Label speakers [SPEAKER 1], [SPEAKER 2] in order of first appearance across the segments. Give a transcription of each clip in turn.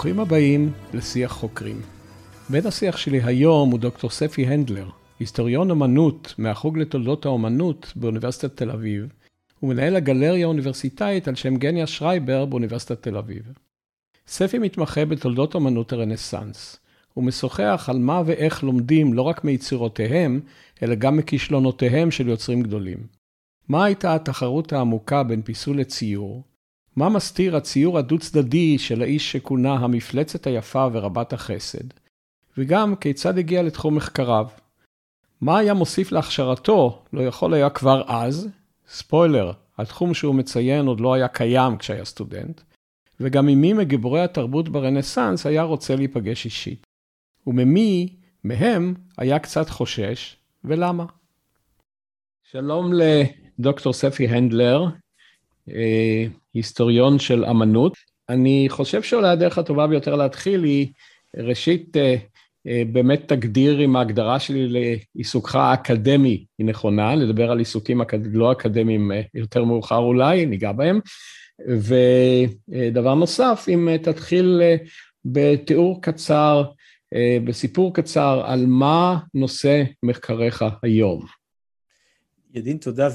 [SPEAKER 1] ברוכים הבאים לשיח חוקרים. בן השיח שלי היום הוא דוקטור ספי הנדלר, היסטוריון אמנות מהחוג לתולדות האומנות באוניברסיטת תל אביב, ומנהל הגלריה האוניברסיטאית על שם גניה שרייבר באוניברסיטת תל אביב. ספי מתמחה בתולדות אמנות הרנסאנס. הוא משוחח על מה ואיך לומדים לא רק מיצירותיהם, אלא גם מכישלונותיהם של יוצרים גדולים. מה הייתה התחרות העמוקה בין פיסול לציור? מה מסתיר הציור הדו-צדדי של האיש שכונה המפלצת היפה ורבת החסד? וגם כיצד הגיע לתחום מחקריו? מה היה מוסיף להכשרתו, לא יכול היה כבר אז, ספוילר, התחום שהוא מציין עוד לא היה קיים כשהיה סטודנט, וגם עם מי מגיבורי התרבות ברנסאנס היה רוצה להיפגש אישית. וממי מהם היה קצת חושש, ולמה? שלום לדוקטור ספי הנדלר, אה, היסטוריון של אמנות. אני חושב שאולי הדרך הטובה ביותר להתחיל היא, ראשית, אה, אה, באמת תגדיר אם ההגדרה שלי לעיסוקך האקדמי היא נכונה, לדבר על עיסוקים לא אקדמיים יותר מאוחר אולי, ניגע בהם. ודבר נוסף, אם תתחיל בתיאור קצר אה, בסיפור קצר על מה נושא מחקריך היום.
[SPEAKER 2] ידין, תודה,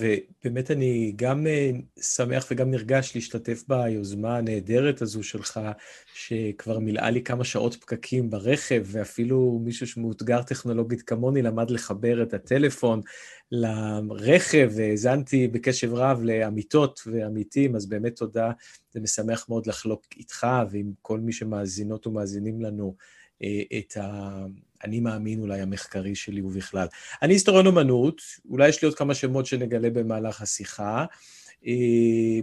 [SPEAKER 2] ובאמת אני גם אה, שמח וגם נרגש להשתתף ביוזמה הנהדרת הזו שלך, שכבר מילאה לי כמה שעות פקקים ברכב, ואפילו מישהו שמאותגר טכנולוגית כמוני למד לחבר את הטלפון לרכב, והאזנתי בקשב רב לעמיתות ועמיתים, אז באמת תודה, זה משמח מאוד לחלוק איתך ועם כל מי שמאזינות ומאזינים לנו. אה, את ה... אני מאמין אולי המחקרי שלי ובכלל. אני היסטוריון אומנות, אולי יש לי עוד כמה שמות שנגלה במהלך השיחה. אה,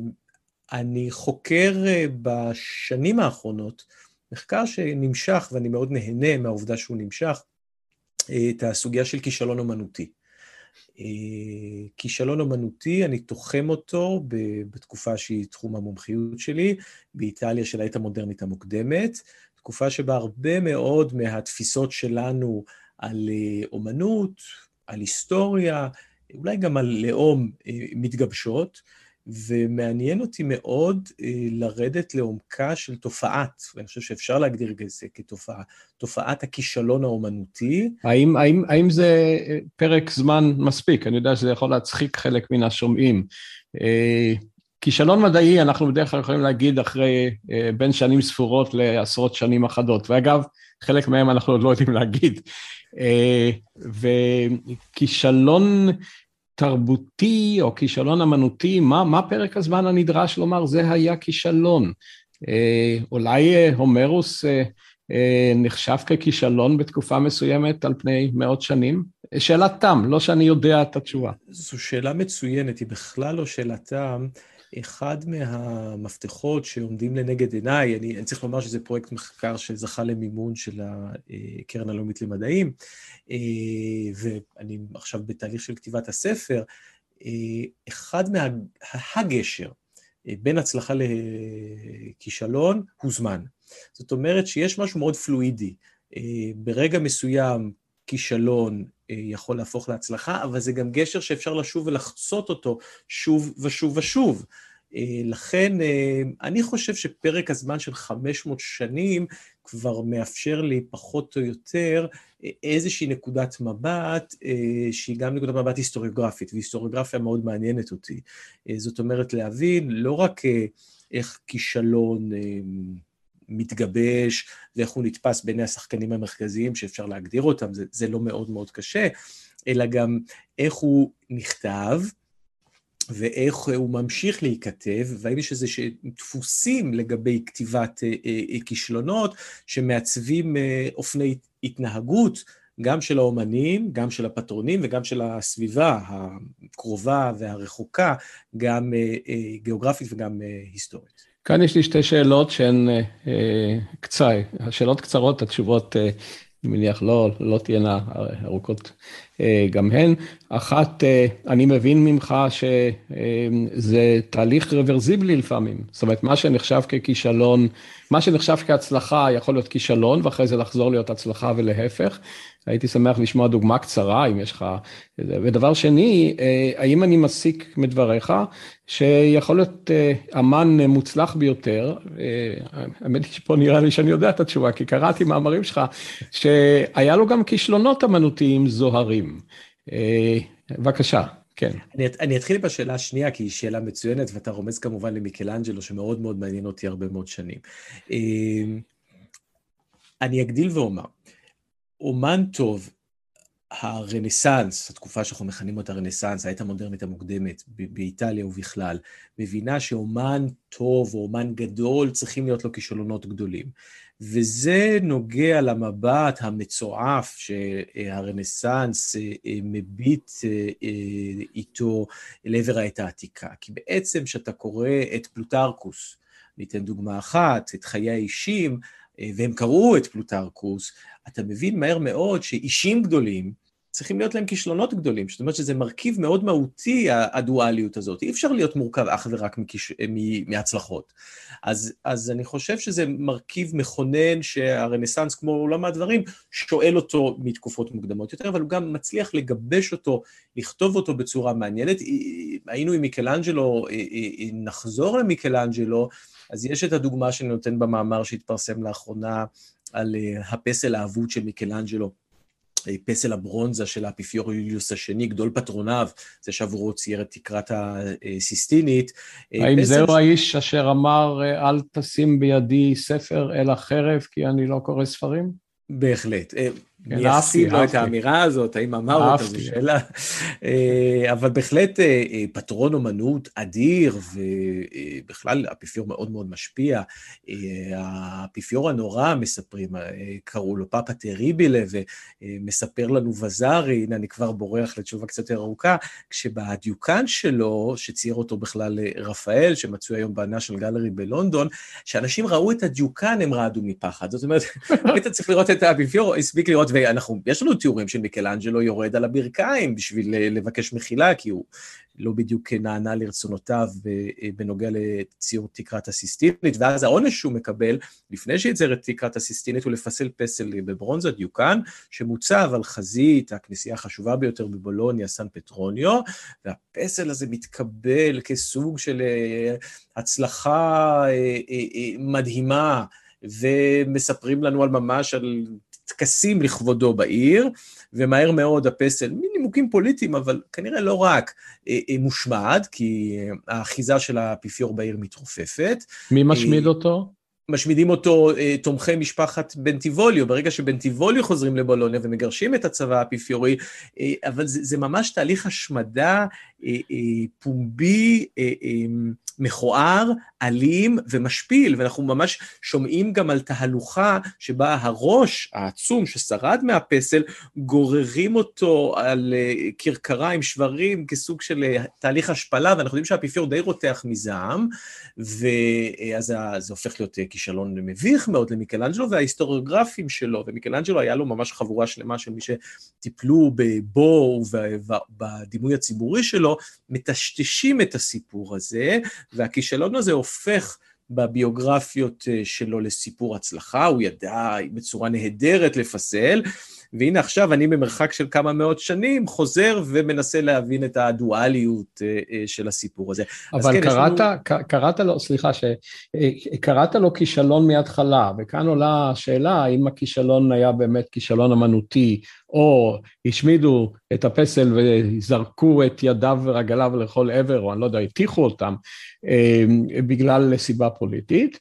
[SPEAKER 2] אני חוקר אה, בשנים האחרונות מחקר שנמשך, ואני מאוד נהנה מהעובדה שהוא נמשך, את הסוגיה של כישלון אומנותי. כישלון אומנותי, אני תוחם אותו בתקופה שהיא תחום המומחיות שלי, באיטליה של העת המודרנית המוקדמת, תקופה שבה הרבה מאוד מהתפיסות שלנו על אה, אומנות, על היסטוריה, אולי גם על לאום אה, מתגבשות, ומעניין אותי מאוד אה, לרדת לעומקה של תופעת, ואני חושב שאפשר להגדיר את זה כתופעה, תופעת הכישלון האומנותי.
[SPEAKER 1] האם, האם, האם זה פרק זמן מספיק? אני יודע שזה יכול להצחיק חלק מן השומעים. כישלון מדעי אנחנו בדרך כלל יכולים להגיד אחרי אה, בין שנים ספורות לעשרות שנים אחדות, ואגב, חלק מהם אנחנו עוד לא יודעים להגיד. אה, וכישלון תרבותי או כישלון אמנותי, מה, מה פרק הזמן הנדרש לומר זה היה כישלון? אה, אולי הומרוס נחשב ככישלון בתקופה מסוימת על פני מאות שנים? שאלת תם, לא שאני יודע את התשובה.
[SPEAKER 2] זו שאלה מצוינת, היא בכלל לא שאלת תם. אחד מהמפתחות שעומדים לנגד עיניי, אני, אני צריך לומר שזה פרויקט מחקר שזכה למימון של הקרן הלאומית למדעים, אה, ואני עכשיו בתהליך של כתיבת הספר, אה, אחד מהגשר אה, בין הצלחה לכישלון הוא זמן. זאת אומרת שיש משהו מאוד פלואידי. ברגע מסוים כישלון יכול להפוך להצלחה, אבל זה גם גשר שאפשר לשוב ולחצות אותו שוב ושוב ושוב. אה, לכן אה, אני חושב שפרק הזמן של 500 שנים כבר מאפשר לי פחות או יותר אה, איזושהי נקודת מבט שהיא גם נקודת מבט היסטוריוגרפית, והיסטוריוגרפיה מאוד מעניינת אותי. זאת אומרת, להבין לא רק איך כישלון מתגבש ואיך הוא נתפס בעיני השחקנים המרכזיים שאפשר להגדיר אותם, זה, זה לא מאוד מאוד קשה, אלא גם איך הוא נכתב, ואיך הוא ממשיך להיכתב, והאם יש איזה דפוסים לגבי כתיבת אה, אה, כישלונות שמעצבים אה, אופני התנהגות, גם של האומנים, גם של הפטרונים וגם של הסביבה הקרובה והרחוקה, גם גיאוגרפית וגם היסטורית.
[SPEAKER 1] כאן יש לי שתי שאלות שהן אה, קצר, השאלות קצרות, התשובות, אני מניח, לא, לא תהיינה ארוכות. גם הן. אחת, אני מבין ממך שזה תהליך רוורזיבלי לפעמים, זאת אומרת, מה שנחשב ככישלון, מה שנחשב כהצלחה יכול להיות כישלון, ואחרי זה לחזור להיות הצלחה ולהפך. הייתי שמח לשמוע דוגמה קצרה, אם יש לך... ודבר שני, האם אני מסיק מדבריך שיכול להיות אמן מוצלח ביותר, האמת היא שפה נראה לי שאני יודע את התשובה, כי קראתי מאמרים שלך, שהיה לו גם כישלונות אמנותיים זוהרים. בבקשה, כן.
[SPEAKER 2] אני, אני אתחיל בשאלה השנייה, כי היא שאלה מצוינת, ואתה רומז כמובן למיקלאנג'לו, שמאוד מאוד מעניין אותי הרבה מאוד שנים. אני אגדיל ואומר, אומן טוב, הרנסאנס, התקופה שאנחנו מכנים אותה רנסאנס, העת המודרנית המוקדמת באיטליה ובכלל, מבינה שאומן טוב או אומן גדול צריכים להיות לו כישלונות גדולים. וזה נוגע למבט המצועף שהרנסאנס אה, אה, מביט אה, איתו לעבר העת העתיקה. כי בעצם כשאתה קורא את פלוטרקוס, ניתן דוגמה אחת, את חיי האישים, והם קראו את פלוטרקוס, אתה מבין מהר מאוד שאישים גדולים, צריכים להיות להם כישלונות גדולים, זאת אומרת שזה מרכיב מאוד מהותי, הדואליות הזאת. אי אפשר להיות מורכב אך ורק מכיש... מהצלחות. אז, אז אני חושב שזה מרכיב מכונן שהרנסאנס, כמו עולם הדברים, שואל אותו מתקופות מוקדמות יותר, אבל הוא גם מצליח לגבש אותו, לכתוב אותו בצורה מעניינת. היינו עם מיקלאנג'לו, נחזור למיקלאנג'לו, אז יש את הדוגמה שאני נותן במאמר שהתפרסם לאחרונה על הפסל האבוד של מיקלאנג'לו. פסל הברונזה של האפיפיור יוליוס השני, גדול פטרוניו, זה שעבורו צייר את תקרת הסיסטינית.
[SPEAKER 1] האם זהו ש... האיש אשר אמר, אל תשים בידי ספר אלא חרב, כי אני לא קורא ספרים?
[SPEAKER 2] בהחלט. כן, מי ישים לו את האמירה הזאת, האם אמר אותה, זו שאלה. אה, אבל בהחלט אה, אה, פטרון אומנות אדיר, ובכלל האפיפיור מאוד מאוד משפיע. האפיפיור הנורא, מספרים, קראו לו פאפה טריבילה, ומספר לנו וזארי, הנה אני כבר בורח לתשובה קצת יותר ארוכה, כשבדיוקן שלו, שצייר אותו בכלל רפאל, שמצוי היום בנאשל גלרי בלונדון, כשאנשים ראו את הדיוקן, הם רעדו מפחד. זאת אומרת, היית צריך לראות את האפיפיור, הספיק לראות ואנחנו, יש לנו תיאורים של מיקלאנג'לו יורד על הברכיים בשביל אה, לבקש מחילה, כי הוא לא בדיוק נענה לרצונותיו אה, בנוגע לציור תקרת הסיסטינית, ואז העונש שהוא מקבל, לפני שיצייר את תקרת הסיסטינית, הוא לפסל פסל בברונזה, דיוקן, שמוצב על חזית הכנסייה החשובה ביותר בבולוניה, סן פטרוניו, והפסל הזה מתקבל כסוג של אה, הצלחה מדהימה. ומספרים לנו על ממש על טקסים לכבודו בעיר, ומהר מאוד הפסל, מנימוקים פוליטיים, אבל כנראה לא רק, אה, אה, מושמד, כי האחיזה של האפיפיור בעיר מתרופפת.
[SPEAKER 1] מי משמיד אותו?
[SPEAKER 2] משמידים אותו אה, תומכי משפחת בנטיבוליו, ברגע שבנטיבוליו חוזרים לבולוניה ומגרשים את הצבא האפיפיורי, אה, אבל זה, זה ממש תהליך השמדה אה, אה, פומבי, אה, אה, מכוער, אלים ומשפיל, ואנחנו ממש שומעים גם על תהלוכה שבה הראש העצום ששרד מהפסל, גוררים אותו על אה, כרכריים, שברים, כסוג של אה, תהליך השפלה, ואנחנו יודעים שהאפיפיור די רותח מזעם, ואז זה הופך להיות כישלון מביך מאוד למיקלנג'לו, וההיסטוריוגרפים שלו, ומיקלנג'לו היה לו ממש חבורה שלמה של מי שטיפלו בו ובדימוי הציבורי שלו, מטשטשים את הסיפור הזה, והכישלון הזה הופך בביוגרפיות אה, שלו לסיפור הצלחה, הוא ידע בצורה נהדרת לפסל, והנה עכשיו אני במרחק של כמה מאות שנים חוזר ומנסה להבין את הדואליות אה, אה, של הסיפור הזה.
[SPEAKER 1] אבל כן, קראת, לנו... קראת לו, סליחה, קראת לו כישלון מההתחלה, וכאן עולה השאלה האם הכישלון היה באמת כישלון אמנותי, או השמידו את הפסל וזרקו את ידיו ורגליו לכל עבר, או אני לא יודע, הטיחו אותם בגלל סיבה פוליטית.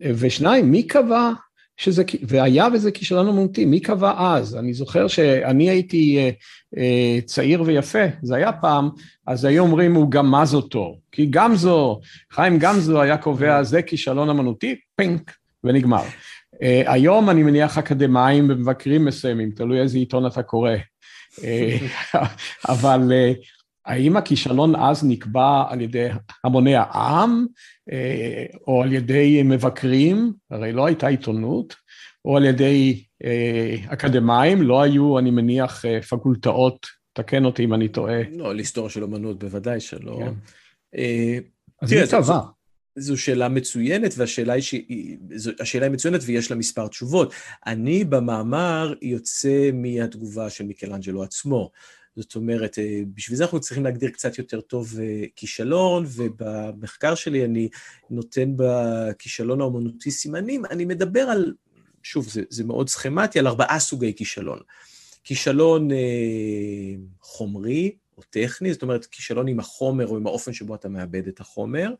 [SPEAKER 1] ושניים, מי קבע שזה, והיה וזה כישלון אמנותי, מי קבע אז? אני זוכר שאני הייתי אה, אה, צעיר ויפה, זה היה פעם, אז היו אומרים הוא גמז אותו, כי גמזו, חיים גמזו היה קובע זה כישלון אמנותי, פינק, ונגמר. אה, היום אני מניח אקדמאים ומבקרים מסוימים, תלוי איזה עיתון אתה קורא. אבל האם הכישלון אז נקבע על ידי המוני העם, או על ידי מבקרים, הרי לא הייתה עיתונות, או על ידי אקדמאים, לא היו, אני מניח, פקולטאות, תקן אותי אם אני טועה.
[SPEAKER 2] לא, על היסטוריה של אמנות בוודאי שלא. כן.
[SPEAKER 1] אז מי צבא?
[SPEAKER 2] זו שאלה מצוינת, והשאלה היא, ש... היא מצוינת ויש לה מספר תשובות. אני במאמר יוצא מהתגובה של מיקלנג'לו עצמו. זאת אומרת, אה, בשביל זה אנחנו צריכים להגדיר קצת יותר טוב אה, כישלון, ובמחקר שלי אני נותן בכישלון האומנותי סימנים, אני מדבר על, שוב, זה, זה מאוד סכמטי, על ארבעה סוגי כישלון. כישלון אה, חומרי, או טכני, זאת אומרת, כישלון עם החומר או עם האופן שבו אתה מאבד את החומר,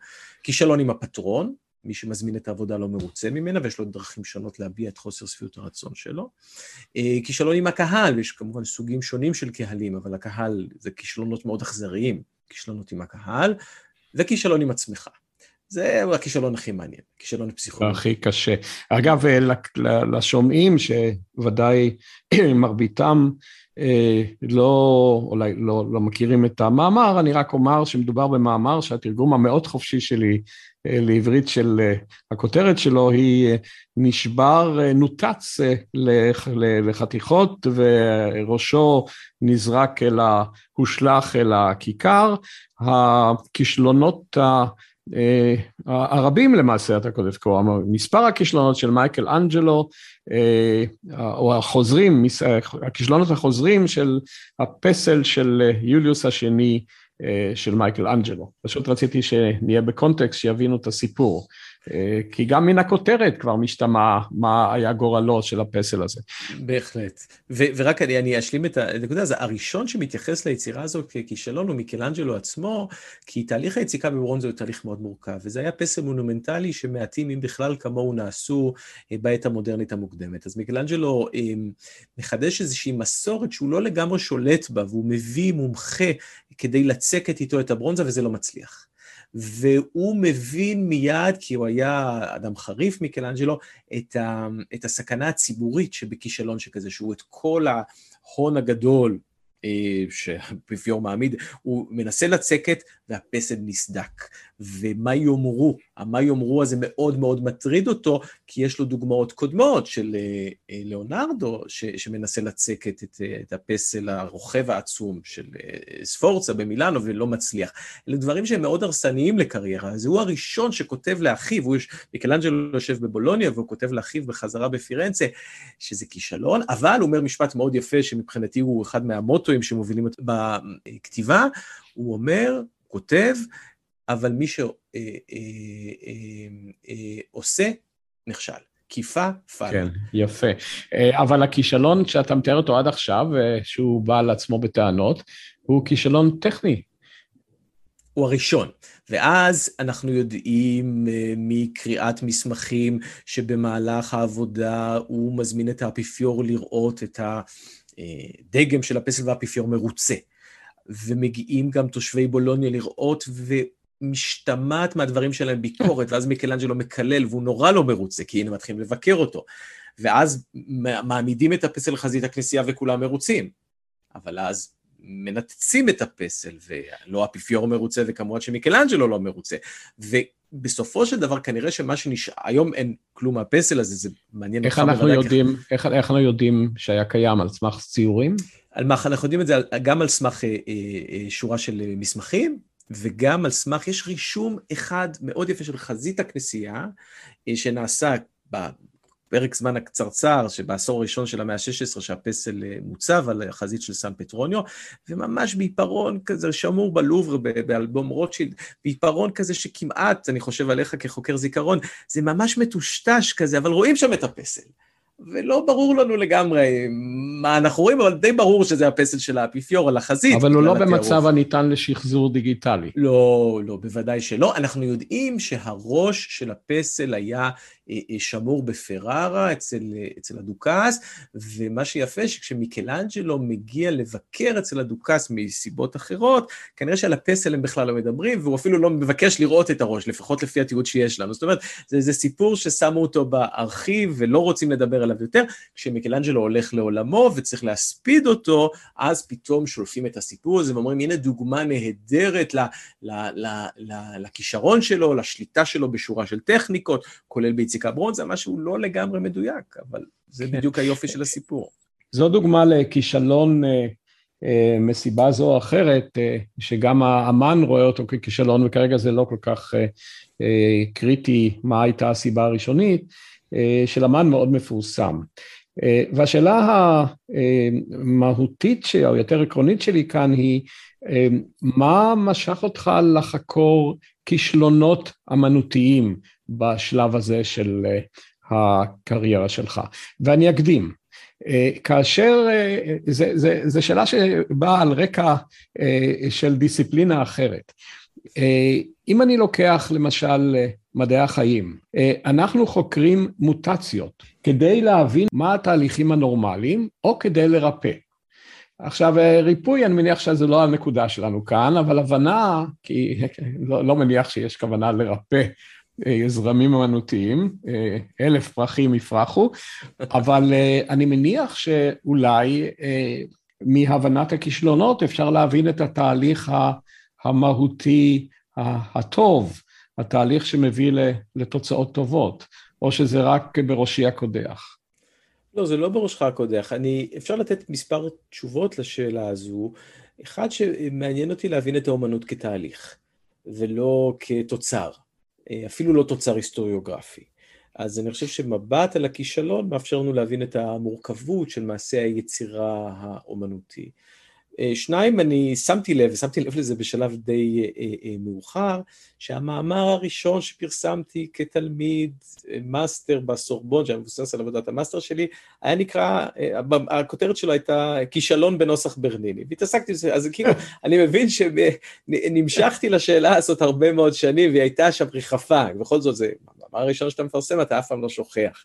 [SPEAKER 2] כישלון עם הפטרון, מי שמזמין את העבודה לא מרוצה ממנה, ויש לו דרכים שונות להביע את חוסר שביעות הרצון שלו. אה, כישלון עם הקהל, יש כמובן סוגים שונים של קהלים, אבל הקהל זה כישלונות מאוד אכזריים, כישלונות עם הקהל, וכישלון עם עצמך. זה הכישלון הכי מעניין, כישלון פסיכולוגי.
[SPEAKER 1] הכי קשה. אגב, לשומעים, שוודאי מרביתם אה, לא, אולי לא, לא מכירים את המאמר, אני רק אומר שמדובר במאמר שהתרגום המאוד חופשי שלי אה, לעברית של אה, הכותרת שלו היא נשבר, נותץ לחתיכות וראשו נזרק אל ה... הושלך אל הכיכר. הכישלונות אה, הרבים למעשה, אתה כותב כה, מספר הכישלונות של מייקל אנג'לו, אה, או החוזרים, הכישלונות החוזרים של הפסל של יוליוס השני של מייקל אנג'לו. פשוט רציתי שנהיה בקונטקסט, שיבינו את הסיפור. אה, כי גם מן הכותרת כבר משתמע מה היה גורלו של הפסל הזה.
[SPEAKER 2] בהחלט. ו- ורק אני, אני אשלים את הנקודה הזו, הראשון שמתייחס ליצירה הזו ככישלון הוא מיקלנג'לו עצמו, כי תהליך היציקה בברונזה הוא תהליך מאוד מורכב, וזה היה פסל מונומנטלי שמעטים, אם בכלל כמוהו, נעשו אה, בעת המודרנית המוקדמת. אז מיקלנג'לו אה, מחדש איזושהי מסורת שהוא לא לגמרי שולט בה, והוא מביא מומחה כדי לצקת איתו את הברונזה, וזה לא מצליח. והוא מבין מיד, כי הוא היה אדם חריף, מיקלאנג'לו, את, את הסכנה הציבורית שבכישלון שכזה, שהוא את כל ההון הגדול שהאפיפיור מעמיד, הוא מנסה לצקת והפסל נסדק. ומה יאמרו, המה יאמרו הזה מאוד מאוד מטריד אותו, כי יש לו דוגמאות קודמות של אה, אה, ליאונרדו, ש, שמנסה לצקת את, את הפסל הרוכב העצום של ספורצה במילאנו ולא מצליח. אלה דברים שהם מאוד הרסניים לקריירה, אז הוא הראשון שכותב לאחיו, הוא, מיקלנג'לו יושב בבולוניה והוא כותב לאחיו בחזרה בפירנצה, שזה כישלון, אבל הוא אומר משפט מאוד יפה, שמבחינתי הוא אחד מהמוטואים שמובילים בכתיבה, הוא אומר, כותב, אבל מי שעושה, אה, אה, אה, נכשל. קיפה פאלה.
[SPEAKER 1] כן, יפה. אבל הכישלון שאתה מתאר אותו עד עכשיו, שהוא בא על עצמו בטענות, הוא כישלון טכני.
[SPEAKER 2] הוא הראשון. ואז אנחנו יודעים מקריאת מסמכים שבמהלך העבודה הוא מזמין את האפיפיור לראות את הדגם של הפסל והאפיפיור מרוצה. ומגיעים גם תושבי בולוניה לראות, ומשתמעת מהדברים שלהם ביקורת, ואז מיקלנג'לו מקלל, והוא נורא לא מרוצה, כי הנה מתחילים לבקר אותו. ואז מעמידים את הפסל לחזית הכנסייה וכולם מרוצים. אבל אז מנתצים את הפסל, ולא האפיפיור מרוצה, וכמובן שמיקלנג'לו לא מרוצה. ובסופו של דבר, כנראה שמה שנשאר, היום אין כלום מהפסל הזה, זה מעניין
[SPEAKER 1] איך אנחנו יודעים, איך, איך אנחנו יודעים שהיה קיים? על סמך ציורים?
[SPEAKER 2] על מה, אנחנו יודעים את זה גם על סמך אה, אה, אה, שורה של מסמכים, וגם על סמך, יש רישום אחד מאוד יפה של חזית הכנסייה, שנעשה בפרק זמן הקצרצר, שבעשור הראשון של המאה ה-16, שהפסל מוצב על החזית של סן פטרוניו, וממש בעיפרון כזה שמור בלובר, באלבום רוטשילד, בעיפרון כזה שכמעט, אני חושב עליך כחוקר זיכרון, זה ממש מטושטש כזה, אבל רואים שם את הפסל. ולא ברור לנו לגמרי מה אנחנו רואים, אבל די ברור שזה הפסל של האפיפיור על החזית.
[SPEAKER 1] אבל הוא לא במצב הניתן לשחזור דיגיטלי.
[SPEAKER 2] לא, לא, בוודאי שלא. אנחנו יודעים שהראש של הפסל היה שמור בפרארה אצל, אצל הדוכס, ומה שיפה שכשמיקלנג'לו מגיע לבקר אצל הדוכס מסיבות אחרות, כנראה שעל הפסל הם בכלל לא מדברים, והוא אפילו לא מבקש לראות את הראש, לפחות לפי התיעוד שיש לנו. זאת אומרת, זה, זה סיפור ששמו אותו בארכיב ולא רוצים לדבר עליו יותר. כשמיקלנג'לו הולך לעולמו וצריך להספיד אותו, אז פתאום שולפים את הסיפור הזה ואומרים, הנה דוגמה נהדרת ל, ל, ל, ל, לכישרון שלו, לשליטה שלו בשורה של טכניקות, כולל ביציקה ברון, זה משהו לא לגמרי מדויק, אבל זה כן. בדיוק היופי של הסיפור.
[SPEAKER 1] זו דוגמה לכישלון אה, אה, מסיבה זו או אחרת, אה, שגם האמן רואה אותו ככישלון, וכרגע זה לא כל כך קריטי מה הייתה הסיבה הראשונית, של אמן מאוד מפורסם. והשאלה המהותית, או יותר עקרונית שלי כאן היא, מה משך אותך לחקור כישלונות אמנותיים בשלב הזה של הקריירה שלך? ואני אקדים, אה, כאשר, אה, זו שאלה שבאה על רקע אה, של דיסציפלינה אחרת. אם אני לוקח למשל מדעי החיים, אנחנו חוקרים מוטציות כדי להבין מה התהליכים הנורמליים או כדי לרפא. עכשיו ריפוי אני מניח שזה לא הנקודה שלנו כאן, אבל הבנה, כי לא, לא מניח שיש כוונה לרפא אה, זרמים אמנותיים, אה, אלף פרחים יפרחו, אבל אה, אני מניח שאולי מהבנת הכישלונות אפשר להבין את התהליך המהותי הטוב, התהליך שמביא לתוצאות טובות, או שזה רק בראשי הקודח.
[SPEAKER 2] לא, זה לא בראשך הקודח. אני, אפשר לתת מספר תשובות לשאלה הזו. אחד שמעניין אותי להבין את האומנות כתהליך, ולא כתוצר. אה, אפילו לא תוצר היסטוריוגרפי. אז אני חושב שמבט על הכישלון מאפשר לנו להבין את המורכבות של מעשה היצירה האומנותי. אה, שניים, אני שמתי לב, ושמתי לב לזה בשלב די אה, אה, מאוחר, שהמאמר הראשון שפרסמתי כתלמיד מאסטר בסורבון, שהיה מבוסס על עבודת המאסטר שלי, היה נקרא, הכותרת שלו הייתה כישלון בנוסח ברניני. והתעסקתי בזה, אז כאילו, אני מבין שנמשכתי לשאלה הזאת הרבה מאוד שנים, והיא הייתה שם ריחפה, בכל זאת זה, המאמר הראשון שאתה מפרסם, אתה אף פעם לא שוכח.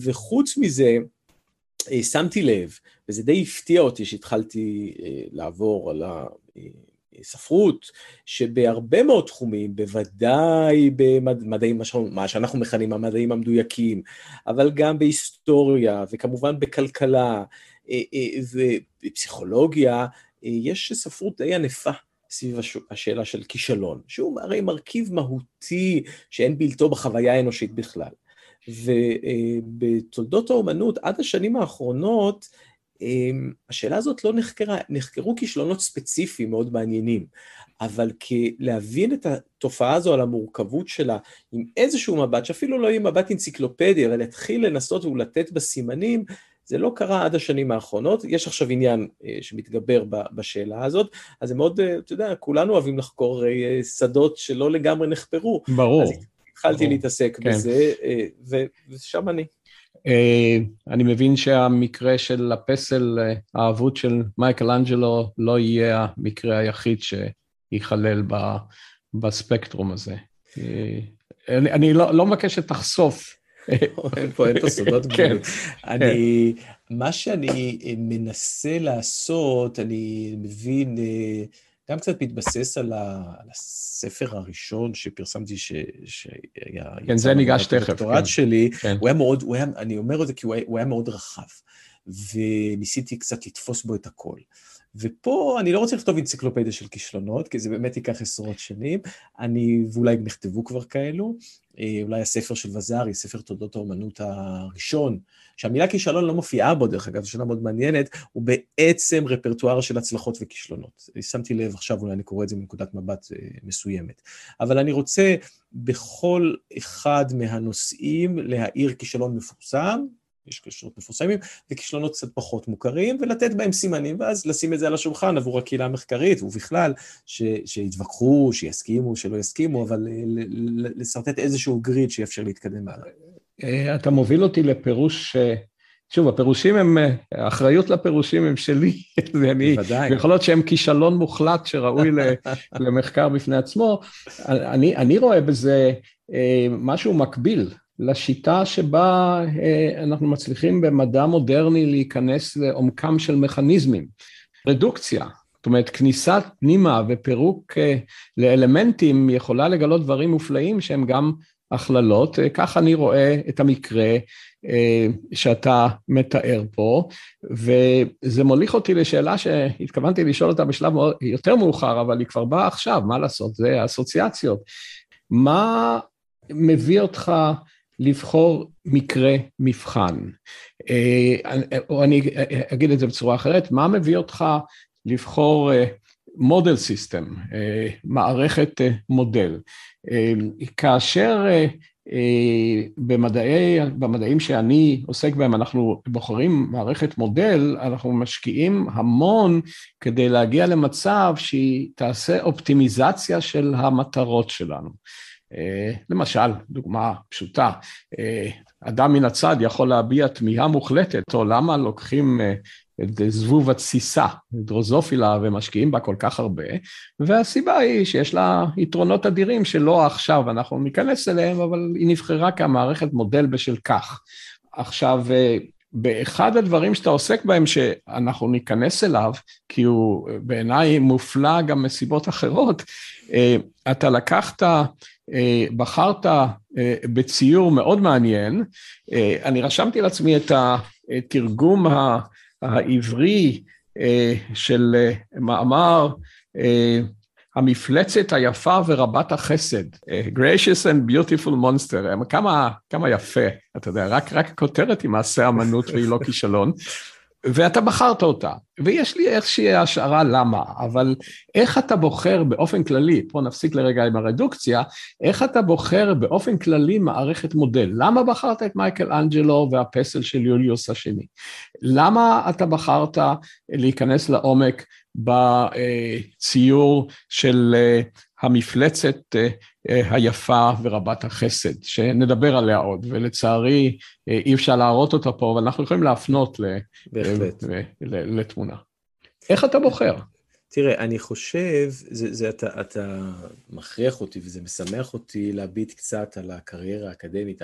[SPEAKER 2] וחוץ מזה, שמתי לב, וזה די הפתיע אותי שהתחלתי אה, לעבור על הספרות, שבהרבה מאוד תחומים, בוודאי במדעים, מה שאנחנו מכנים המדעים המדויקים, אבל גם בהיסטוריה, וכמובן בכלכלה, אה, אה, ובפסיכולוגיה, יש ספרות די ענפה. סביב השאלה של כישלון, שהוא הרי מרכיב מהותי שאין בלתו בחוויה האנושית בכלל. ובתולדות האומנות, עד השנים האחרונות, אמ, השאלה הזאת לא נחקרה, נחקרו כישלונות ספציפיים מאוד מעניינים, אבל להבין את התופעה הזו על המורכבות שלה עם איזשהו מבט, שאפילו לא יהיה מבט אנציקלופדי, אבל להתחיל לנסות ולתת בסימנים, זה לא קרה עד השנים האחרונות, יש עכשיו עניין אה, שמתגבר בשאלה הזאת, אז זה מאוד, אה, אתה יודע, כולנו אוהבים לחקור אה, שדות שלא לגמרי נחפרו.
[SPEAKER 1] ברור. אז
[SPEAKER 2] התחלתי. להתעסק כן. בזה, ושם אני.
[SPEAKER 1] אה, אני מבין שהמקרה של הפסל האבוד של מייקל אנג'לו לא יהיה המקרה היחיד שייכלל בספקטרום הזה. אה, אני, אני לא, לא מבקש שתחשוף.
[SPEAKER 2] אין פה, אין פה סודות. כן, אני. מה שאני מנסה לעשות, אני מבין, אה, גם קצת מתבסס על, ה, על הספר הראשון שפרסמתי, ש, שהיה...
[SPEAKER 1] כן, זה ניגש תכף. הדוקטורט
[SPEAKER 2] כן. שלי, כן. הוא היה מאוד, הוא היה, אני אומר את זה כי הוא היה, הוא היה מאוד רחב, וניסיתי קצת לתפוס בו את הכל. ופה אני לא רוצה לכתוב אנציקלופדיה של כישלונות, כי זה באמת ייקח עשרות שנים, אני, ואולי הם נכתבו כבר כאלו, אה, אולי הספר של וזארי, ספר תולדות האומנות הראשון, שהמילה כישלון לא מופיעה בו, דרך אגב, זו שאלה מאוד מעניינת, הוא בעצם רפרטואר של הצלחות וכישלונות. שמתי לב עכשיו, אולי אני קורא את זה מנקודת מבט אה, מסוימת. אבל אני רוצה בכל אחד מהנושאים להאיר כישלון מפורסם, יש כישלונות מפורסמים וכישלונות קצת פחות מוכרים, ולתת בהם סימנים, ואז לשים את זה על השולחן עבור הקהילה המחקרית, ובכלל, ש, שיתווכחו, שיסכימו, שלא יסכימו, אבל אה, לשרטט איזשהו גריד שיאפשר להתקדם הלאה.
[SPEAKER 1] אה, אתה מוביל אותי לפירוש, אה, שוב, הפירושים הם, האחריות לפירושים הם שלי, ואני, בוודאי. ויכול להיות שהם כישלון מוחלט שראוי למחקר בפני עצמו. אני, אני רואה בזה משהו מקביל לשיטה שבה אה, אנחנו מצליחים במדע מודרני להיכנס לעומקם של מכניזמים. רדוקציה, זאת אומרת, כניסת פנימה ופירוק אה, לאלמנטים יכולה לגלות דברים מופלאים שהם גם הכללות. כך אני רואה את המקרה שאתה מתאר פה, וזה מוליך אותי לשאלה שהתכוונתי לשאול אותה בשלב יותר מאוחר, אבל היא כבר באה עכשיו, מה לעשות, זה אסוציאציות. מה מביא אותך לבחור מקרה מבחן? או אני אגיד את זה בצורה אחרת, מה מביא אותך לבחור מודל סיסטם, מערכת מודל? כאשר במדעי, במדעים שאני עוסק בהם אנחנו בוחרים מערכת מודל, אנחנו משקיעים המון כדי להגיע למצב שהיא תעשה אופטימיזציה של המטרות שלנו. למשל, דוגמה פשוטה, אדם מן הצד יכול להביע תמיהה מוחלטת, או למה לוקחים את זבוב התסיסה, דרוזופילה, ומשקיעים בה כל כך הרבה, והסיבה היא שיש לה יתרונות אדירים שלא עכשיו אנחנו ניכנס אליהם, אבל היא נבחרה כמערכת מודל בשל כך. עכשיו, באחד הדברים שאתה עוסק בהם, שאנחנו ניכנס אליו, כי הוא בעיניי מופלא גם מסיבות אחרות, אתה לקחת, בחרת בציור מאוד מעניין, אני רשמתי לעצמי את התרגום. העברי אה, של אה, מאמר אה, המפלצת היפה ורבת החסד, Gracious and Beautiful Monster, כמה, כמה יפה, אתה יודע, רק, רק הכותרת היא מעשה אמנות והיא לא כישלון. ואתה בחרת אותה, ויש לי איזושהי השערה למה, אבל איך אתה בוחר באופן כללי, פה נפסיק לרגע עם הרדוקציה, איך אתה בוחר באופן כללי מערכת מודל? למה בחרת את מייקל אנג'לו והפסל של יוליוס השני? למה אתה בחרת להיכנס לעומק בציור של המפלצת אה, היפה ורבת החסד, שנדבר עליה עוד, ולצערי אה, אי אפשר להראות אותה פה, אבל אנחנו יכולים להפנות לתמונה. איך אתה בוחר?
[SPEAKER 2] תראה, אני חושב, זה, זה אתה, אתה מכריח אותי וזה משמח אותי להביט קצת על הקריירה האקדמית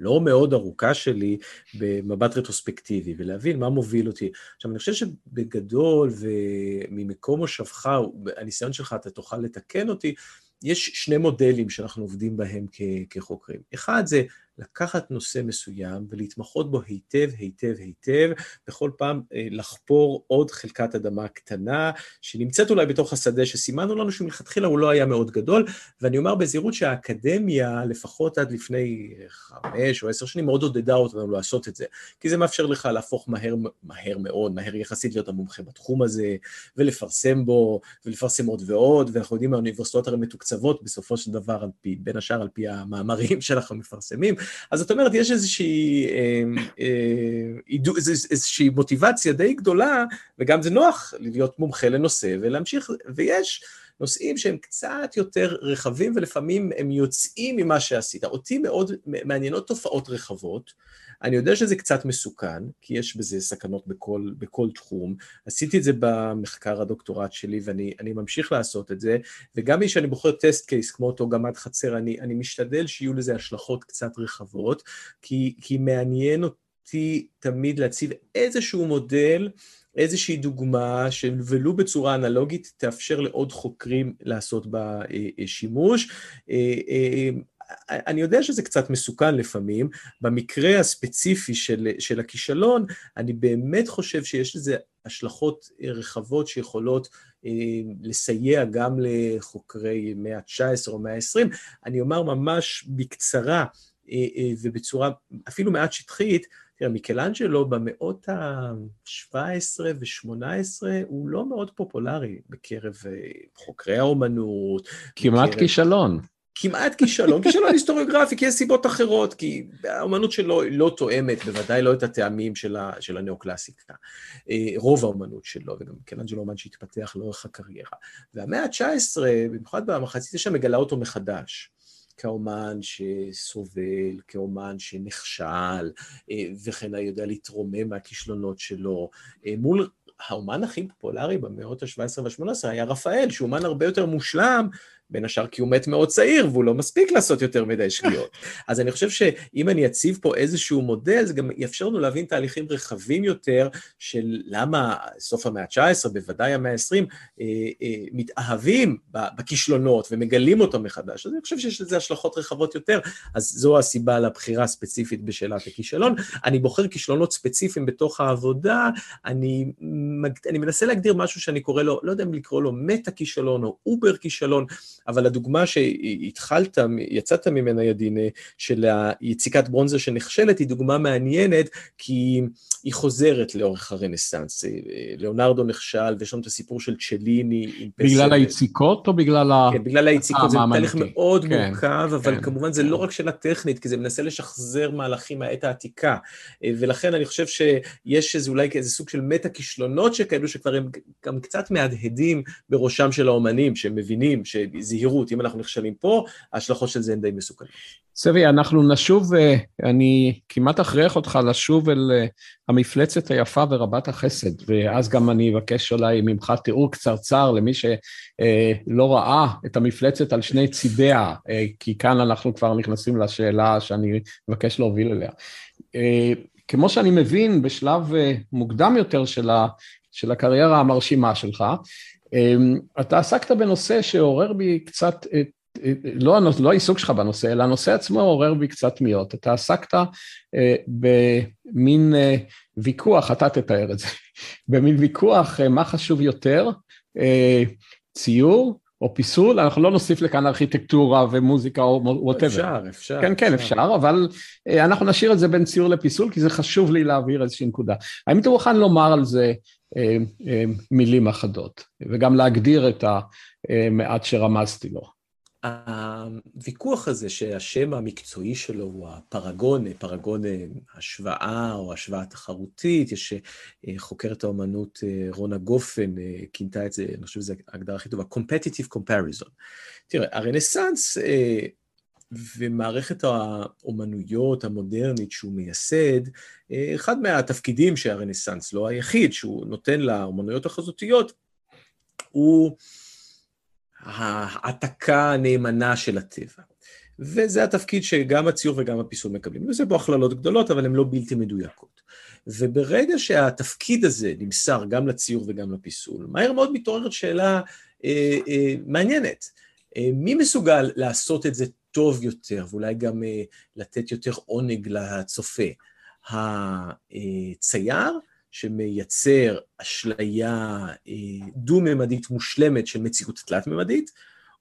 [SPEAKER 2] הלא מאוד ארוכה שלי במבט רטרוספקטיבי, ולהבין מה מוביל אותי. עכשיו, אני חושב שבגדול וממקום מושבך, הניסיון שלך, אתה תוכל לתקן אותי, יש שני מודלים שאנחנו עובדים בהם כחוקרים. אחד זה לקחת נושא מסוים ולהתמחות בו היטב, היטב, היטב, בכל פעם אה, לחפור עוד חלקת אדמה קטנה, שנמצאת אולי בתוך השדה שסימנו לנו שמלכתחילה הוא לא היה מאוד גדול, ואני אומר בזהירות שהאקדמיה, לפחות עד לפני חמש או עשר שנים, מאוד עודדה אותנו לעשות את זה, כי זה מאפשר לך להפוך מהר, מהר מאוד, מהר יחסית להיות המומחה בתחום הזה, ולפרסם בו, ולפרסם עוד ועוד, ואנחנו יודעים, האוניברסיטאות הרי מתוקצבות בסופו של דבר, על פי, בין השאר על פי המאמרים שאנחנו מפרסמים, אז זאת אומרת, יש איזושהי, אה, אה, איזושהי מוטיבציה די גדולה, וגם זה נוח להיות מומחה לנושא ולהמשיך, ויש נושאים שהם קצת יותר רחבים, ולפעמים הם יוצאים ממה שעשית. אותי מאוד מעניינות תופעות רחבות. אני יודע שזה קצת מסוכן, כי יש בזה סכנות בכל, בכל תחום. עשיתי את זה במחקר הדוקטורט שלי, ואני ממשיך לעשות את זה, וגם מי שאני בוחר טסט קייס, כמו אותו גמד חצר, אני, אני משתדל שיהיו לזה השלכות קצת רחבות, כי, כי מעניין אותי תמיד להציב איזשהו מודל, איזושהי דוגמה שלו בצורה אנלוגית תאפשר לעוד חוקרים לעשות בה אה, אה, שימוש. אה, אני יודע שזה קצת מסוכן לפעמים, במקרה הספציפי של, של הכישלון, אני באמת חושב שיש לזה השלכות רחבות שיכולות אה, לסייע גם לחוקרי מאה ה-19 או מאה ה-20. אני אומר ממש בקצרה ובצורה אפילו מעט שטחית, תראה, מיקלנג'לו במאות ה-17 ו-18 הוא לא מאוד פופולרי בקרב אה, חוקרי האומנות.
[SPEAKER 1] כמעט בקרב... כישלון.
[SPEAKER 2] כמעט כישלון, כישלון היסטוריוגרפי, כי יש סיבות אחרות, כי האומנות שלו לא תואמת, בוודאי לא את הטעמים של, ה, של הנאו-קלאסיקה. אה, רוב האומנות שלו, וגם קלנג'לו אומן שהתפתח לאורך הקריירה. והמאה ה-19, במיוחד במחצית השם, מגלה אותו מחדש. כאומן שסובל, כאומן שנכשל, אה, וכן יודע להתרומם מהכישלונות שלו, אה, מול האומן הכי פופולרי במאות ה-17 וה-18 היה רפאל, שהוא אומן הרבה יותר מושלם, בין השאר כי הוא מת מאוד צעיר והוא לא מספיק לעשות יותר מדי שגיאות. אז אני חושב שאם אני אציב פה איזשהו מודל, זה גם יאפשר לנו להבין תהליכים רחבים יותר של למה סוף המאה ה-19, בוודאי המאה ה-20, אה, אה, מתאהבים בכישלונות ומגלים אותם מחדש. אז אני חושב שיש לזה השלכות רחבות יותר, אז זו הסיבה לבחירה הספציפית בשאלת הכישלון. אני בוחר כישלונות ספציפיים בתוך העבודה, אני, אני מנסה להגדיר משהו שאני קורא לו, לא יודע אם לקרוא לו מטה כישלון או אובר כישלון, אבל הדוגמה שהתחלת, יצאת ממנה ידין, של היציקת ברונזה שנכשלת, היא דוגמה מעניינת, כי היא חוזרת לאורך הרנסאנס. ליאונרדו נכשל, ויש לנו את הסיפור של צ'ליני עם
[SPEAKER 1] פסל. בגלל היציקות או בגלל ה...
[SPEAKER 2] כן, בגלל היציקות, זה תהליך מאוד כן, מורכב, אבל כן, כמובן זה לא רק שאלה טכנית, כי זה מנסה לשחזר מהלכים מהעת העתיקה, ולכן אני חושב שיש איזה אולי איזה סוג של מטה כישלונות שכאלו, שכבר הם גם קצת מהדהדים בראשם של האומנים, שהם מבינים שזהירות, אם אנחנו נכשלים פה, ההשלכות של זה הן די מסוכנות.
[SPEAKER 1] סבי, אנחנו נשוב, אה, אני כמעט אכריח אותך לשוב אל אה, המפלצת היפה ורבת החסד, ואז גם אני אבקש אולי ממך תיאור קצרצר למי שלא אה, ראה את המפלצת על שני צידיה, כי כאן אנחנו כבר נכנסים לשאלה שאני מבקש להוביל אליה. כמו שאני מבין, בשלב מוקדם יותר של, של הקריירה המרשימה שלך, אתה עסקת בנושא שעורר בי קצת לא, לא העיסוק שלך בנושא, אלא הנושא עצמו עורר בי קצת תמיהות. אתה עסקת אה, במין אה, ויכוח, אתה תתאר את זה, במין ויכוח אה, מה חשוב יותר, ציור או פיסול, אנחנו לא נוסיף לכאן ארכיטקטורה ומוזיקה או ווטאבר.
[SPEAKER 2] אפשר, אפשר.
[SPEAKER 1] כן, כן, אפשר, אפשר אבל אנחנו נשאיר את זה בין ציור לפיסול, כי זה חשוב לי להעביר איזושהי נקודה. האם אתה מוכן לומר על זה מילים אחדות, וגם להגדיר את המעט שרמזתי לו?
[SPEAKER 2] הוויכוח הזה שהשם המקצועי שלו הוא הפרגון, פרגון השוואה או השוואה תחרותית, יש אה, חוקרת האומנות אה, רונה גופן אה, כינתה את זה, אני חושב שזו ההגדרה הכי טובה, Competitive Comparison. תראה, הרנסאנס ומערכת האומנויות המודרנית שהוא מייסד, אחד מהתפקידים שהרנסאנס, לא היחיד, שהוא נותן לאומנויות החזותיות, הוא העתקה הנאמנה של הטבע. וזה התפקיד שגם הציור וגם הפיסול מקבלים. וזה פה הכללות גדולות, אבל הן לא בלתי מדויקות. וברגע שהתפקיד הזה נמסר גם לציור וגם לפיסול, מהר מאוד מתעוררת שאלה אה, אה, מעניינת. אה, מי מסוגל לעשות את זה טוב יותר, ואולי גם אה, לתת יותר עונג לצופה? הצייר? שמייצר אשליה אה, דו-ממדית מושלמת של מציאות תלת-ממדית,